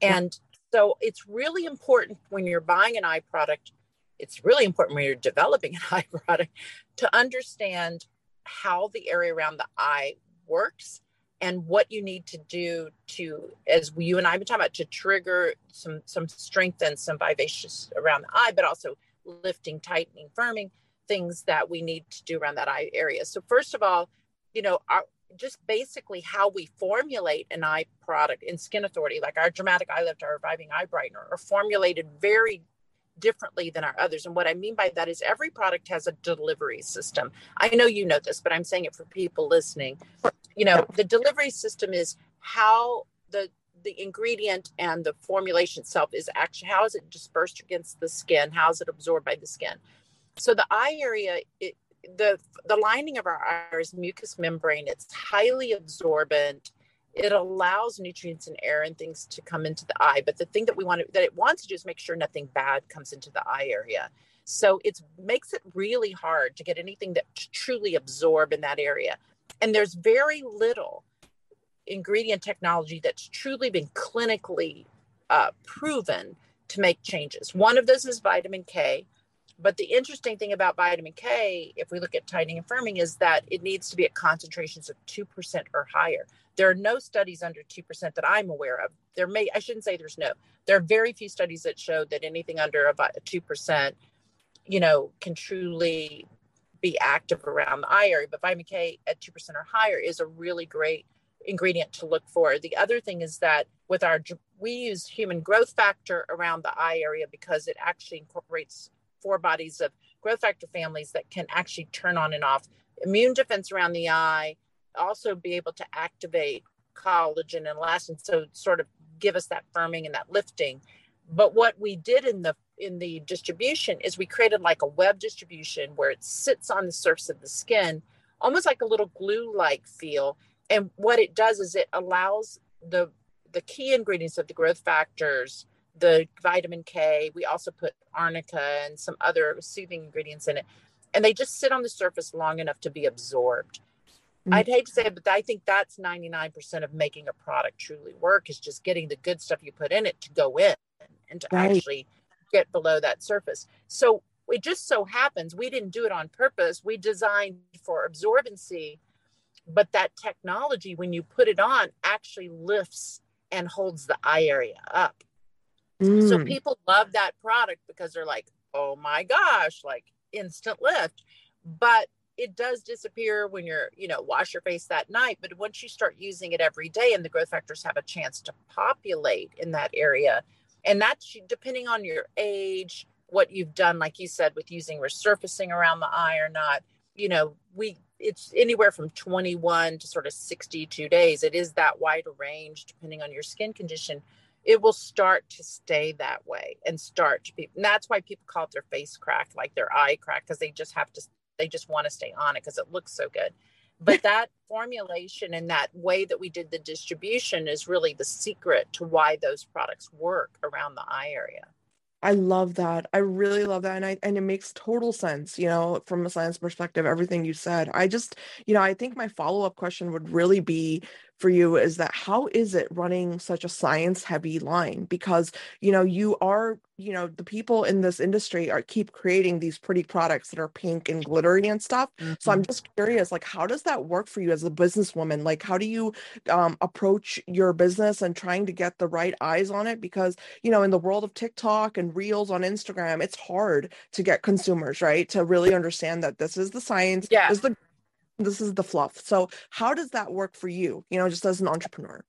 And so it's really important when you're buying an eye product, it's really important when you're developing <laughs> an eye product to understand how the area around the eye works and what you need to do to, as you and I have been talking about, to trigger some some strength and some vivacious around the eye, but also lifting, tightening, firming things that we need to do around that eye area. So first of all, you know, our, just basically how we formulate an eye product in Skin Authority, like our dramatic eye lift, our reviving eye brightener, are formulated very differently than our others. And what I mean by that is every product has a delivery system. I know you know this, but I'm saying it for people listening. You know, the delivery system is how the the ingredient and the formulation itself is actually how is it dispersed against the skin? How is it absorbed by the skin? So the eye area, it, the the lining of our eye is mucous membrane. It's highly absorbent it allows nutrients and air and things to come into the eye but the thing that we want to, that it wants to do is make sure nothing bad comes into the eye area So it makes it really hard to get anything that truly absorb in that area. And there's very little ingredient technology that's truly been clinically uh, proven to make changes. One of those is vitamin K. But the interesting thing about vitamin K, if we look at tightening and firming, is that it needs to be at concentrations of 2% or higher. There are no studies under 2% that I'm aware of. There may, I shouldn't say there's no, there are very few studies that show that anything under about 2%, you know, can truly be active around the eye area. But vitamin K at 2% or higher is a really great ingredient to look for. The other thing is that with our, we use human growth factor around the eye area because it actually incorporates four bodies of growth factor families that can actually turn on and off immune defense around the eye, also be able to activate collagen and elastin, so sort of give us that firming and that lifting. But what we did in the in the distribution is we created like a web distribution where it sits on the surface of the skin, almost like a little glue-like feel. And what it does is it allows the the key ingredients of the growth factors, the vitamin K. We also put arnica and some other soothing ingredients in it, and they just sit on the surface long enough to be absorbed. Mm-hmm. I'd hate to say it, but I think that's 99% of making a product truly work is just getting the good stuff you put in it to go in and to right. actually get below that surface. So it just so happens we didn't do it on purpose. We designed for absorbency, but that technology, when you put it on, actually lifts and holds the eye area up. Mm. So people love that product because they're like, oh my gosh, like instant lift. But it does disappear when you're, you know, wash your face that night. But once you start using it every day and the growth factors have a chance to populate in that area, and that's depending on your age, what you've done, like you said, with using resurfacing around the eye or not, you know, we it's anywhere from 21 to sort of 62 days. It is that wide range depending on your skin condition. It will start to stay that way and start to be. And that's why people call it their face crack, like their eye crack, because they just have to they just want to stay on it because it looks so good but <laughs> that formulation and that way that we did the distribution is really the secret to why those products work around the eye area I love that. I really love that. And I and it makes total sense, you know, from a science perspective, everything you said. I just, you know, I think my follow-up question would really be for you is that how is it running such a science heavy line because you know you are you know the people in this industry are keep creating these pretty products that are pink and glittery and stuff mm-hmm. so i'm mm-hmm. just curious like how does that work for you as a businesswoman like how do you um, approach your business and trying to get the right eyes on it because you know in the world of tiktok and reels on instagram it's hard to get consumers right to really understand that this is the science yeah. this is the this is the fluff. So how does that work for you you know just as an entrepreneur?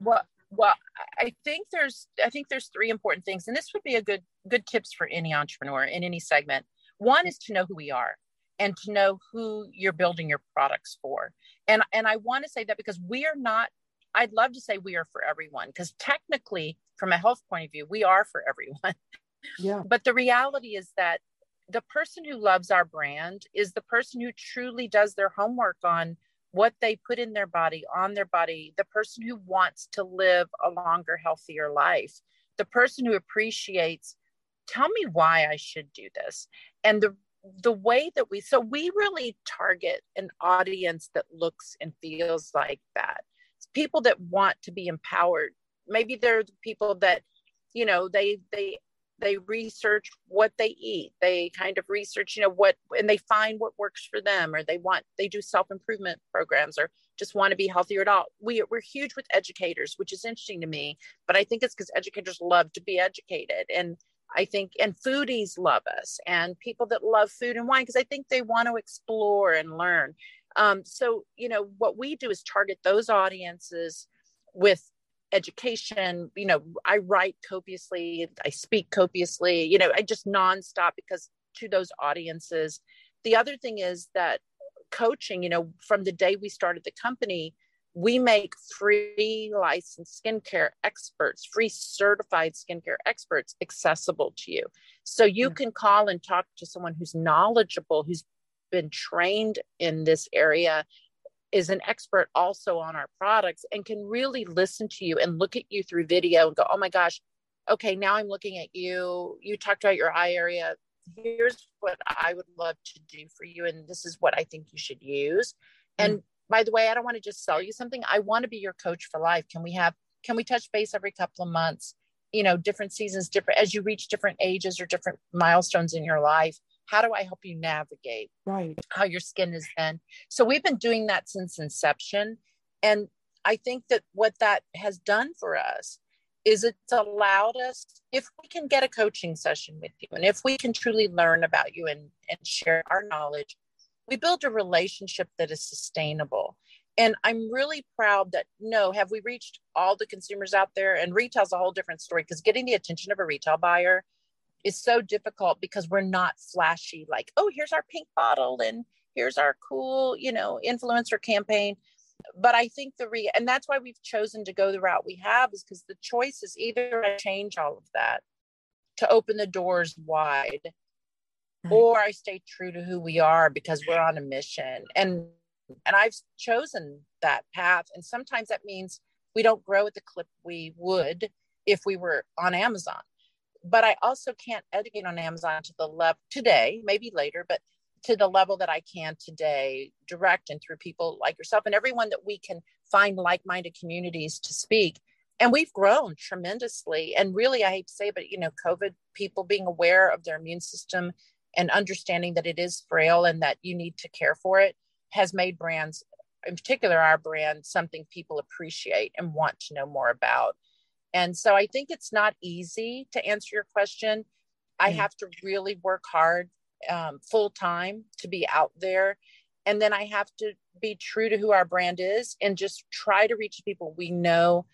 Well well i think there's i think there's three important things and this would be a good good tips for any entrepreneur in any segment. One is to know who we are and to know who you're building your products for. And and i want to say that because we are not i'd love to say we are for everyone because technically from a health point of view we are for everyone. Yeah. But the reality is that the person who loves our brand is the person who truly does their homework on what they put in their body, on their body, the person who wants to live a longer, healthier life, the person who appreciates, tell me why I should do this. And the the way that we so we really target an audience that looks and feels like that. It's people that want to be empowered. Maybe they're people that, you know, they they they research what they eat. They kind of research you know what and they find what works for them or they want they do self-improvement programs or just want to be healthier at all. We, we're huge with educators which is interesting to me but i think it's because educators love to be educated and i think and foodies love us and people that love food and wine because i think they want to explore and learn. Um, so you know what we do is target those audiences with education you know i write copiously i speak copiously you know i just nonstop because to those audiences the other thing is that coaching you know from the day we started the company we make free licensed skincare experts free certified skincare experts accessible to you so you yeah. can call and talk to someone who's knowledgeable who's been trained in this area is an expert also on our products and can really listen to you and look at you through video and go, oh my gosh, okay, now I'm looking at you. You talked about your eye area. here's what I would love to do for you. And this is what I think you should use. And mm. by the way, I don't want to just sell you something. I want to be your coach for life. Can we have, can we touch base every couple of months? You know, different seasons, different as you reach different ages or different milestones in your life. How do I help you navigate right how your skin has been? So we've been doing that since inception. And I think that what that has done for us is it's allowed us if we can get a coaching session with you and if we can truly learn about you and, and share our knowledge we build a relationship that is sustainable and i'm really proud that no have we reached all the consumers out there and retail's a whole different story because getting the attention of a retail buyer is so difficult because we're not flashy like oh here's our pink bottle and here's our cool you know influencer campaign but I think the re and that's why we've chosen to go the route we have is because the choice is either I change all of that to open the doors wide, right. or I stay true to who we are because we're on a mission. And and I've chosen that path. And sometimes that means we don't grow at the clip we would if we were on Amazon. But I also can't educate on Amazon to the level today, maybe later, but to the level that I can today, direct and through people like yourself and everyone that we can find like minded communities to speak. And we've grown tremendously. And really, I hate to say, but you know, COVID, people being aware of their immune system and understanding that it is frail and that you need to care for it has made brands, in particular our brand, something people appreciate and want to know more about. And so I think it's not easy to answer your question. I have to really work hard um, full time to be out there. And then I have to be true to who our brand is and just try to reach people we know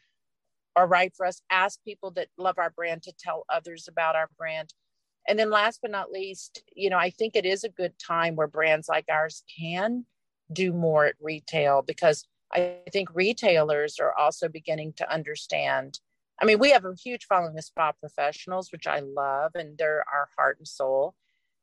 are right for us. Ask people that love our brand to tell others about our brand. And then last but not least, you know, I think it is a good time where brands like ours can do more at retail because I think retailers are also beginning to understand. I mean, we have a huge following of spa professionals, which I love, and they're our heart and soul.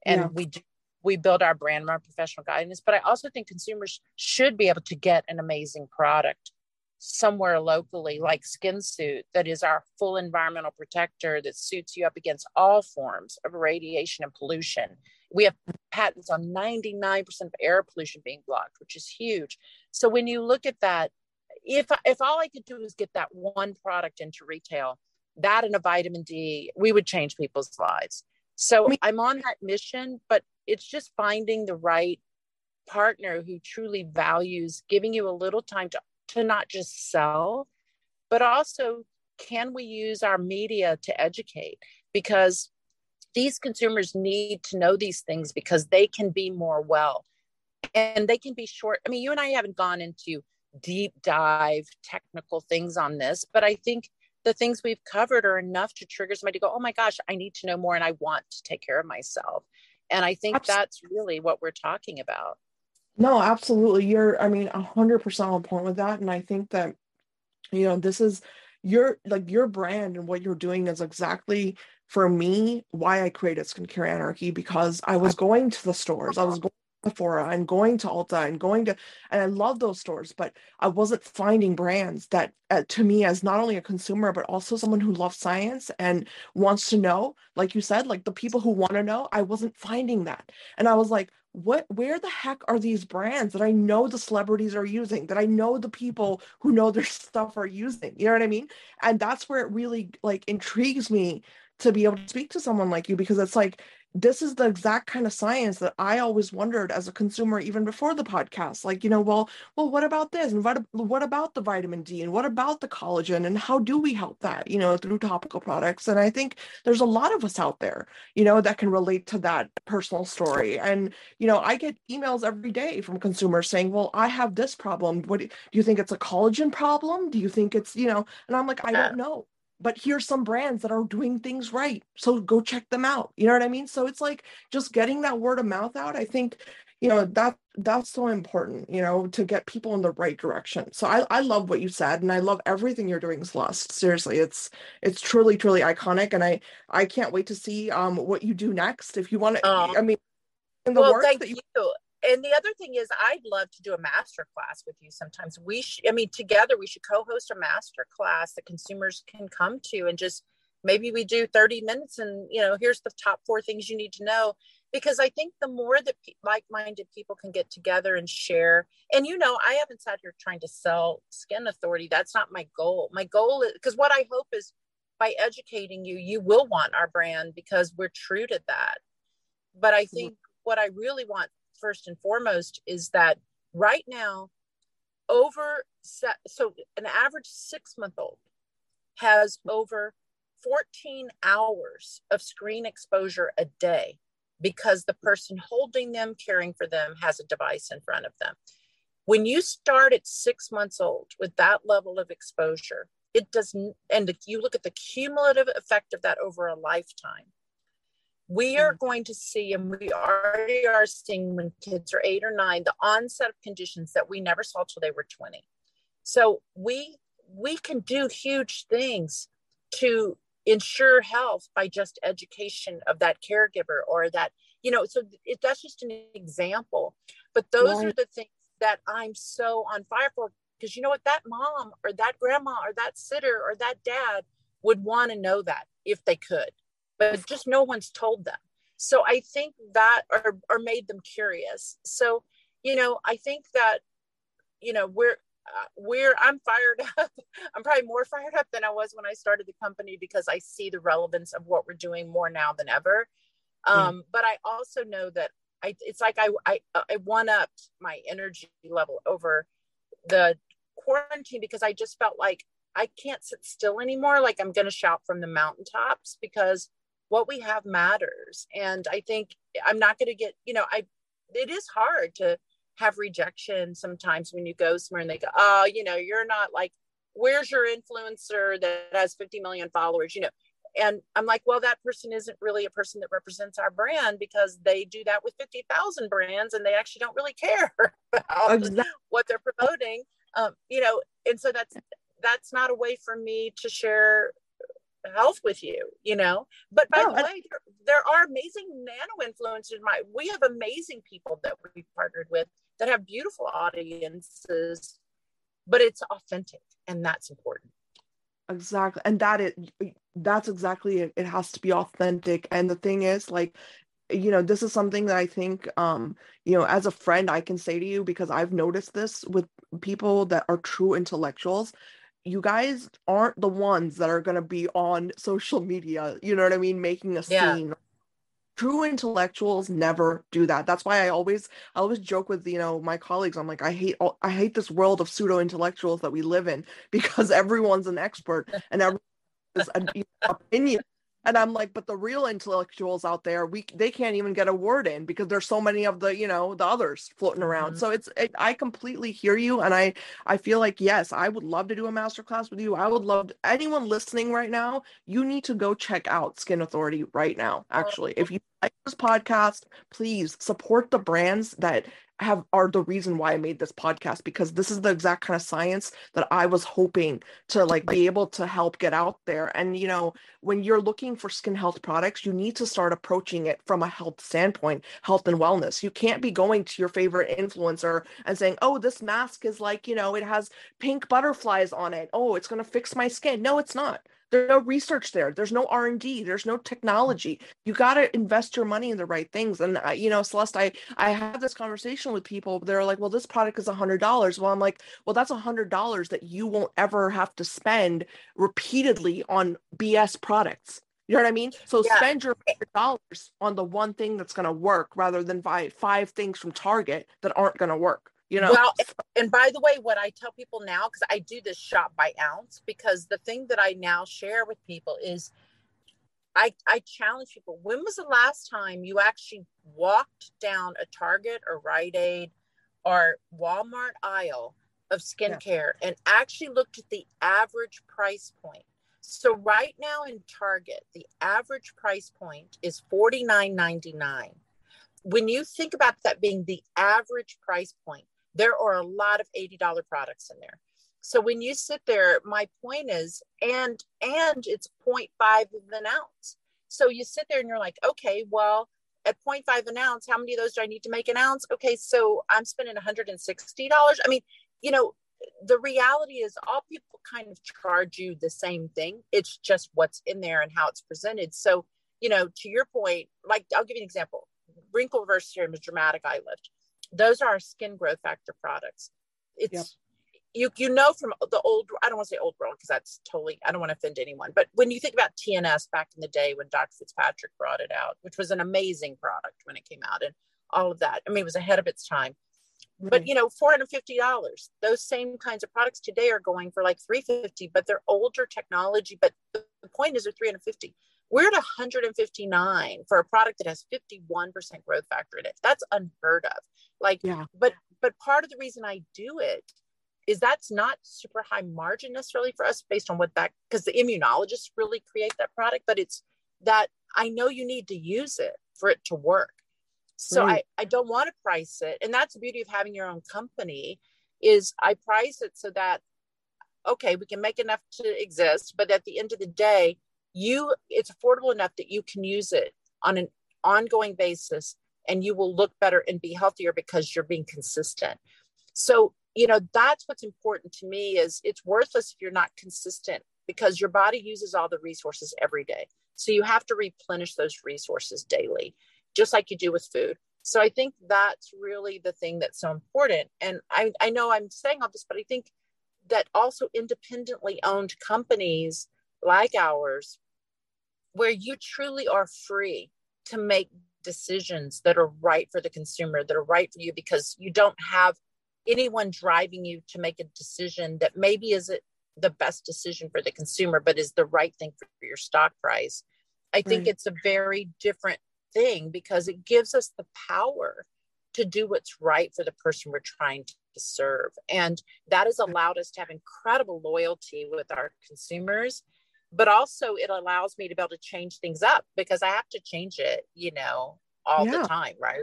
And yeah. we do we build our brand our professional guidance but i also think consumers should be able to get an amazing product somewhere locally like skin suit that is our full environmental protector that suits you up against all forms of radiation and pollution. We have patents on 99% of air pollution being blocked which is huge. So when you look at that if if all i could do is get that one product into retail that and a vitamin d we would change people's lives so I'm on that mission, but it's just finding the right partner who truly values giving you a little time to, to not just sell, but also can we use our media to educate? Because these consumers need to know these things because they can be more well and they can be short. I mean, you and I haven't gone into deep dive technical things on this, but I think the things we've covered are enough to trigger somebody to go, oh my gosh, I need to know more and I want to take care of myself. And I think absolutely. that's really what we're talking about. No, absolutely. You're, I mean, 100% on point with that. And I think that, you know, this is your, like your brand and what you're doing is exactly for me why I created Skincare Anarchy because I was going to the stores, I was going Sephora and going to Ulta and going to, and I love those stores, but I wasn't finding brands that uh, to me as not only a consumer, but also someone who loves science and wants to know, like you said, like the people who want to know, I wasn't finding that. And I was like, what, where the heck are these brands that I know the celebrities are using, that I know the people who know their <laughs> stuff are using? You know what I mean? And that's where it really like intrigues me to be able to speak to someone like you because it's like this is the exact kind of science that I always wondered as a consumer, even before the podcast. Like, you know, well, well, what about this? And what, what about the vitamin D? And what about the collagen? And how do we help that, you know, through topical products? And I think there's a lot of us out there, you know, that can relate to that personal story. And, you know, I get emails every day from consumers saying, well, I have this problem. What do you think it's a collagen problem? Do you think it's, you know, and I'm like, I don't know but here's some brands that are doing things right so go check them out you know what i mean? So it's like just getting that word of mouth out i think you know that that's so important you know to get people in the right direction. So i i love what you said and i love everything you're doing celeste. Seriously it's it's truly truly iconic and i i can't wait to see um what you do next. If you want to i mean in the well, work that you, you and the other thing is i'd love to do a master class with you sometimes. We sh- i mean together we should co-host a master class that consumers can come to and just maybe we do 30 minutes and you know here's the top four things you need to know. Because i think the more that pe- like-minded people can get together and share and you know i haven't sat here trying to sell skin authority. That's not my goal. My goal is because what i hope is by educating you you will want our brand because we're true to that. But i think mm-hmm. what i really want first and foremost is that right now over so an average six month old has over 14 hours of screen exposure a day because the person holding them, caring for them, has a device in front of them. When you start at six months old with that level of exposure, it doesn't, and you look at the cumulative effect of that over a lifetime, we are mm. going to see, and we already are seeing when kids are eight or nine, the onset of conditions that we never saw till they were 20. So we we can do huge things to ensure health by just education of that caregiver or that you know so it, that's just an example but those right. are the things that i'm so on fire for because you know what that mom or that grandma or that sitter or that dad would want to know that if they could but just no one's told them. So i think that or, or made them curious. So you know i think that you know we're uh, we're i'm fired <laughs> up. I'm probably more fired up than i was when i started the company because i see the relevance of what we're doing more now than ever. Um, mm. but i also know that I, it's like I, I i one upped my energy level over the quarantine because i just felt like i can't sit still anymore. Like i'm going to shout from the mountaintops because what we have matters and i think i'm not going to get you know i it is hard to have rejection sometimes when you go somewhere and they go, oh, you know, you're not like, where's your influencer that has 50 million followers, you know? And I'm like, well, that person isn't really a person that represents our brand because they do that with 50,000 brands and they actually don't really care <laughs> about exactly. what they're promoting. Um, you know, and so that's, that's not a way for me to share health with you, you know. But by the way, there, there, are amazing nano influencers. My we have amazing people that we've partnered with that have beautiful audiences, but it's authentic, and that's important. Exactly, and that it that's exactly it. It has to be authentic. And the thing is, like, you know this is something that i think um you know as a friend i can say to you because i've noticed this with people that are true intellectuals you guys aren't the ones that are going to be on social media you know what i mean making a yeah. scene. True intellectuals never do that. That's why i always i always joke with you know my colleagues. I'm like i hate all, i hate this world of pseudo intellectuals that we live in <laughs> because everyone's an expert and everyone has an opinion and i'm like but the real intellectuals out there we they can't even get a word in because there's so many of the you know the others floating around. Mm-hmm. so it's it, i completely hear you and i i feel like yes i would love to do a master class with you. I would love to, anyone listening right now you need to go check out skin authority right now actually. If you like this podcast please support the brands that have are the reason why I made this podcast because this is the exact kind of science that I was hoping to like be able to help get out there. And you know, when you're looking for skin health products, you need to start approaching it from a health standpoint, health and wellness. You can't be going to your favorite influencer and saying, "Oh, this mask is like, you know, it has pink butterflies on it. Oh, it's going to fix my skin." No, it's not there's no research there. There's no r&d there's no technology. You got to invest your money in the right things. And I, you know celeste i i have this conversation with people. They're like well this product is a hundred dollars. Well i'm like well that's a hundred dollars that you won't ever have to spend repeatedly on bs products. You know what I mean? So yeah. spend your dollars on the one thing that's going to work rather than buy five things from Target that aren't going to work you know well and by the way what i tell people now because i do this shop by ounce because the thing that i now share with people is i i challenge people when was the last time you actually walked down a target or rite aid or walmart aisle of skincare yeah. and actually looked at the average price point so right now in target the average price point is $49.99 when you think about that being the average price point there are a lot of $80 products in there. So when you sit there, my point is, and and it's 0.5 of an ounce. So you sit there and you're like, okay, well, at 0.5 an ounce, how many of those do I need to make an ounce? Okay, so I'm spending $160. I mean, you know, the reality is all people kind of charge you the same thing it's just what's in there and how it's presented so you know to your point like i'll give you an example wrinkle reverse serum is dramatic eye lift those are our skin growth factor products it's yep. you you know from the old i don't want to say old world because that's totally i don't want to offend anyone but when you think about tns back in the day when dr fitzpatrick brought it out which was an amazing product when it came out and all of that i mean it was ahead of its time but you know, $450. Those same kinds of products today are going for like 350, but they're older technology. But the point is they're 350. We're at 159 for a product that has 51% growth factor in it. That's unheard of. Like, yeah. but but part of the reason I do it is that's not super high margin necessarily for us based on what that because the immunologists really create that product, but it's that I know you need to use it for it to work. So right. I, I don't want to price it. And that's the beauty of having your own company is I price it so that okay, we can make enough to exist, but at the end of the day, you it's affordable enough that you can use it on an ongoing basis and you will look better and be healthier because you're being consistent. So, you know, that's what's important to me is it's worthless if you're not consistent because your body uses all the resources every day. So you have to replenish those resources daily just like you do with food. So I think that's really the thing that's so important. And I, I know I'm saying all this, but I think that also independently owned companies like ours, where you truly are free to make decisions that are right for the consumer, that are right for you, because you don't have anyone driving you to make a decision that maybe isn't the best decision for the consumer, but is the right thing for your stock price. I think right. it's a very different thing because it gives us the power to do what's right for the person we're trying to serve. And that has allowed us to have incredible loyalty with our consumers. But also, it allows me to be able to change things up because I have to change it, you know, all yeah. the time, right?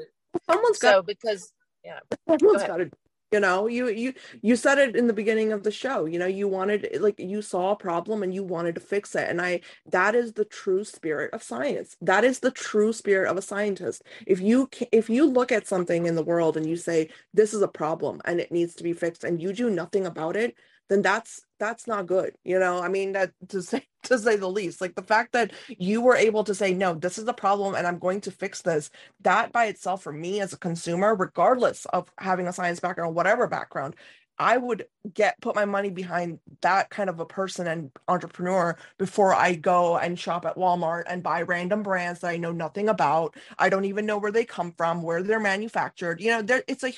Someone's so got because yeah, someone's got to you know you you you said it in the beginning of the show you know you wanted like you saw a problem and you wanted to fix it and i that is the true spirit of science that is the true spirit of a scientist if you if you look at something in the world and you say this is a problem and it needs to be fixed and you do nothing about it then that's that's not good you know? I mean that to say <laughs> to say the least like the fact that you were able to say no this is a problem and i'm going to fix this that by itself for me as a consumer regardless of having a science background whatever background I would get put my money behind that kind of a person and entrepreneur before I go and shop at Walmart and buy random brands that I know nothing about. I don't even know where they come from, where they're manufactured. You know, there it's a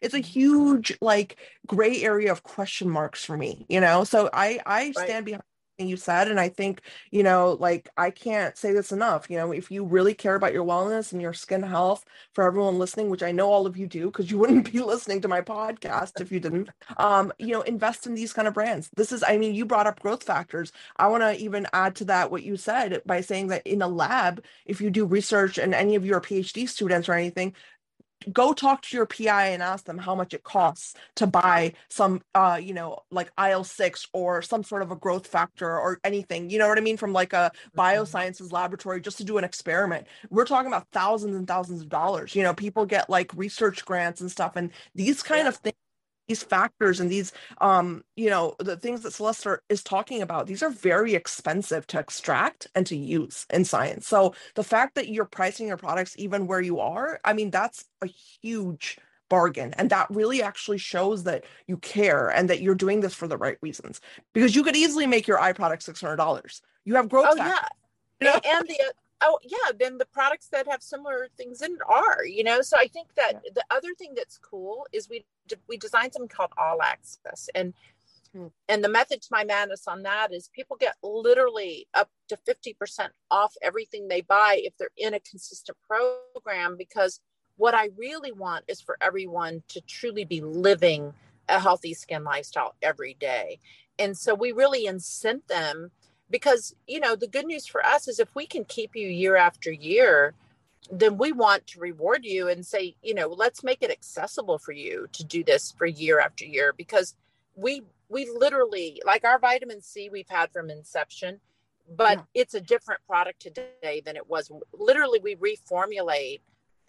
it's a huge like gray area of question marks for me, you know. So I I stand right. behind you said and i think you know like i can't say this enough you know if you really care about your wellness and your skin health for everyone listening which i know all of you do because you <laughs> wouldn't be listening to my podcast if you didn't um you know invest in these kind of brands. This is i mean you brought up growth factors. I want to even add to that what you said by saying that in a lab if you do research and any of your phd students or anything go talk to your PI and ask them how much it costs to buy some uh you know like IL6 or some sort of a growth factor or anything you know what I mean from like a mm-hmm. biosciences laboratory just to do an experiment we're talking about thousands and thousands of dollars you know people get like research grants and stuff and these kind yeah. of things these factors and these um you know the things that celeste is talking about these are very expensive to extract and to use in science. So the fact that you're pricing your products even where you are i mean that's a huge bargain. And that really actually shows that you care and that you're doing this for the right reasons. Because you could easily make your eye product $600 you have growth oh, yeah. And the oh yeah then the products that have similar things in it are you know so i think that yeah. the other thing that's cool is we we designed something called all access and hmm. and the method to my madness on that is people get literally up to 50% off everything they buy if they're in a consistent program because what i really want is for everyone to truly be living a healthy skin lifestyle every day and so we really incent them because you know the good news for us is if we can keep you year after year then we want to reward you and say you know let's make it accessible for you to do this for year after year because we we literally like our vitamin c we've had from inception but yeah. it's a different product today than it was literally we reformulate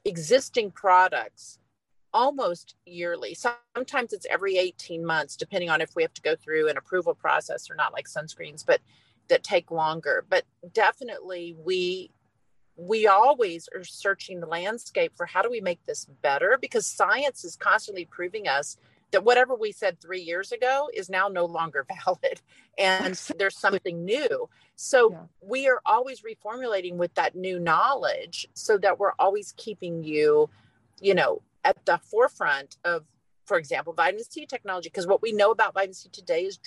existing products almost yearly. Sometimes it's every 18 months, depending on if we have to go through an approval process or not, like sunscreens, but that take longer. But definitely we we always are searching the landscape for how do we make this better because science is constantly proving us that whatever we said three years ago is now no longer <laughs> valid and there's something new so yeah. we are always reformulating with that new knowledge so that we're always keeping you you know at the forefront of for example vitamin c technology because what we know about vitamin c today is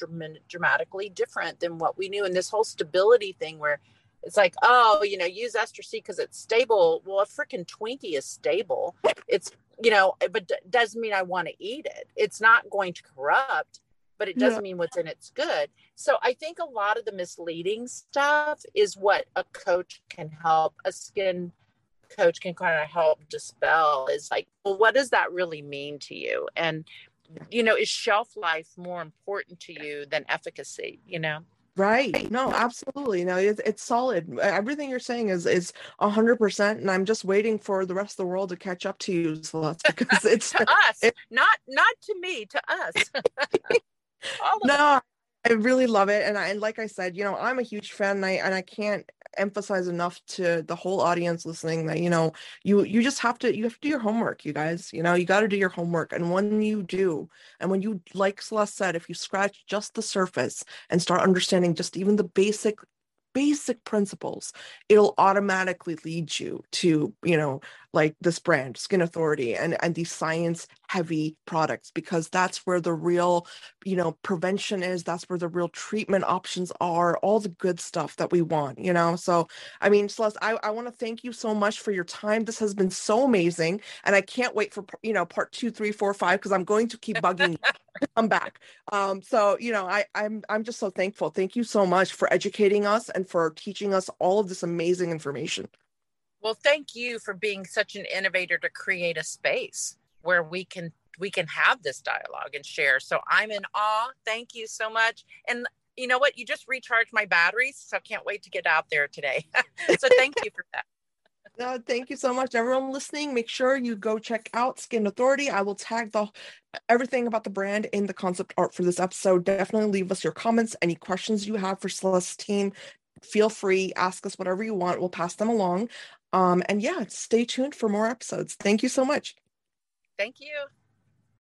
dramatically different than what we knew and this whole stability thing where it's like, oh, you know, use ester C because it's stable. Well, a freaking Twinkie is stable. It's, you know, eh, but d- doesn't mean I want to eat it. It's not going to corrupt, but it doesn't yeah. mean what's in it's good. So I think a lot of the misleading stuff is what a coach can help, a skin coach can kind of help dispel is like, well, what does that really mean to you? And, you know, is shelf life more important to you than efficacy, you know? Right. No, absolutely. No, it's it's solid. Everything you're saying is is a hundred percent, and I'm just waiting for the rest of the world to catch up to you, Celeste, <laughs> because it's to us, it, not not to me, to us. <laughs> no, I really love it, and I and like I said, you know, I'm a huge fan, and I and I can't emphasize enough to the whole audience listening that you know you you just have to you have to do your homework you guys you know you got to do your homework and when you do and when you like celeste said if you scratch just the surface and start understanding just even the basic basic principles it'll automatically lead you to you know like this brand skin authority and and these science heavy products because that's where the real you know prevention is that's where the real treatment options are all the good stuff that we want you know? So i mean celeste i, I want to thank you so much for your time. This has been so amazing and i can't wait for you know part two three four five because i'm going to keep bugging <laughs> to come back. Um so you know i i'm i'm just so thankful. Thank you so much for educating us and for teaching us all of this amazing information well, thank you for being such an innovator to create a space where we can we can have this dialogue and share. So I'm in awe. Thank you so much. And you know what? You just recharged my batteries, so I can't wait to get out there today. <laughs> so thank you for that. <laughs> No, thank you so much, everyone listening. Make sure you go check out Skin Authority. I will tag the everything about the brand in the concept art for this episode. Definitely leave us your comments, any questions you have for Celeste's team. Feel free, ask us whatever you want. We'll pass them along. Um, and yeah, stay tuned for more episodes. Thank you so much. Thank you.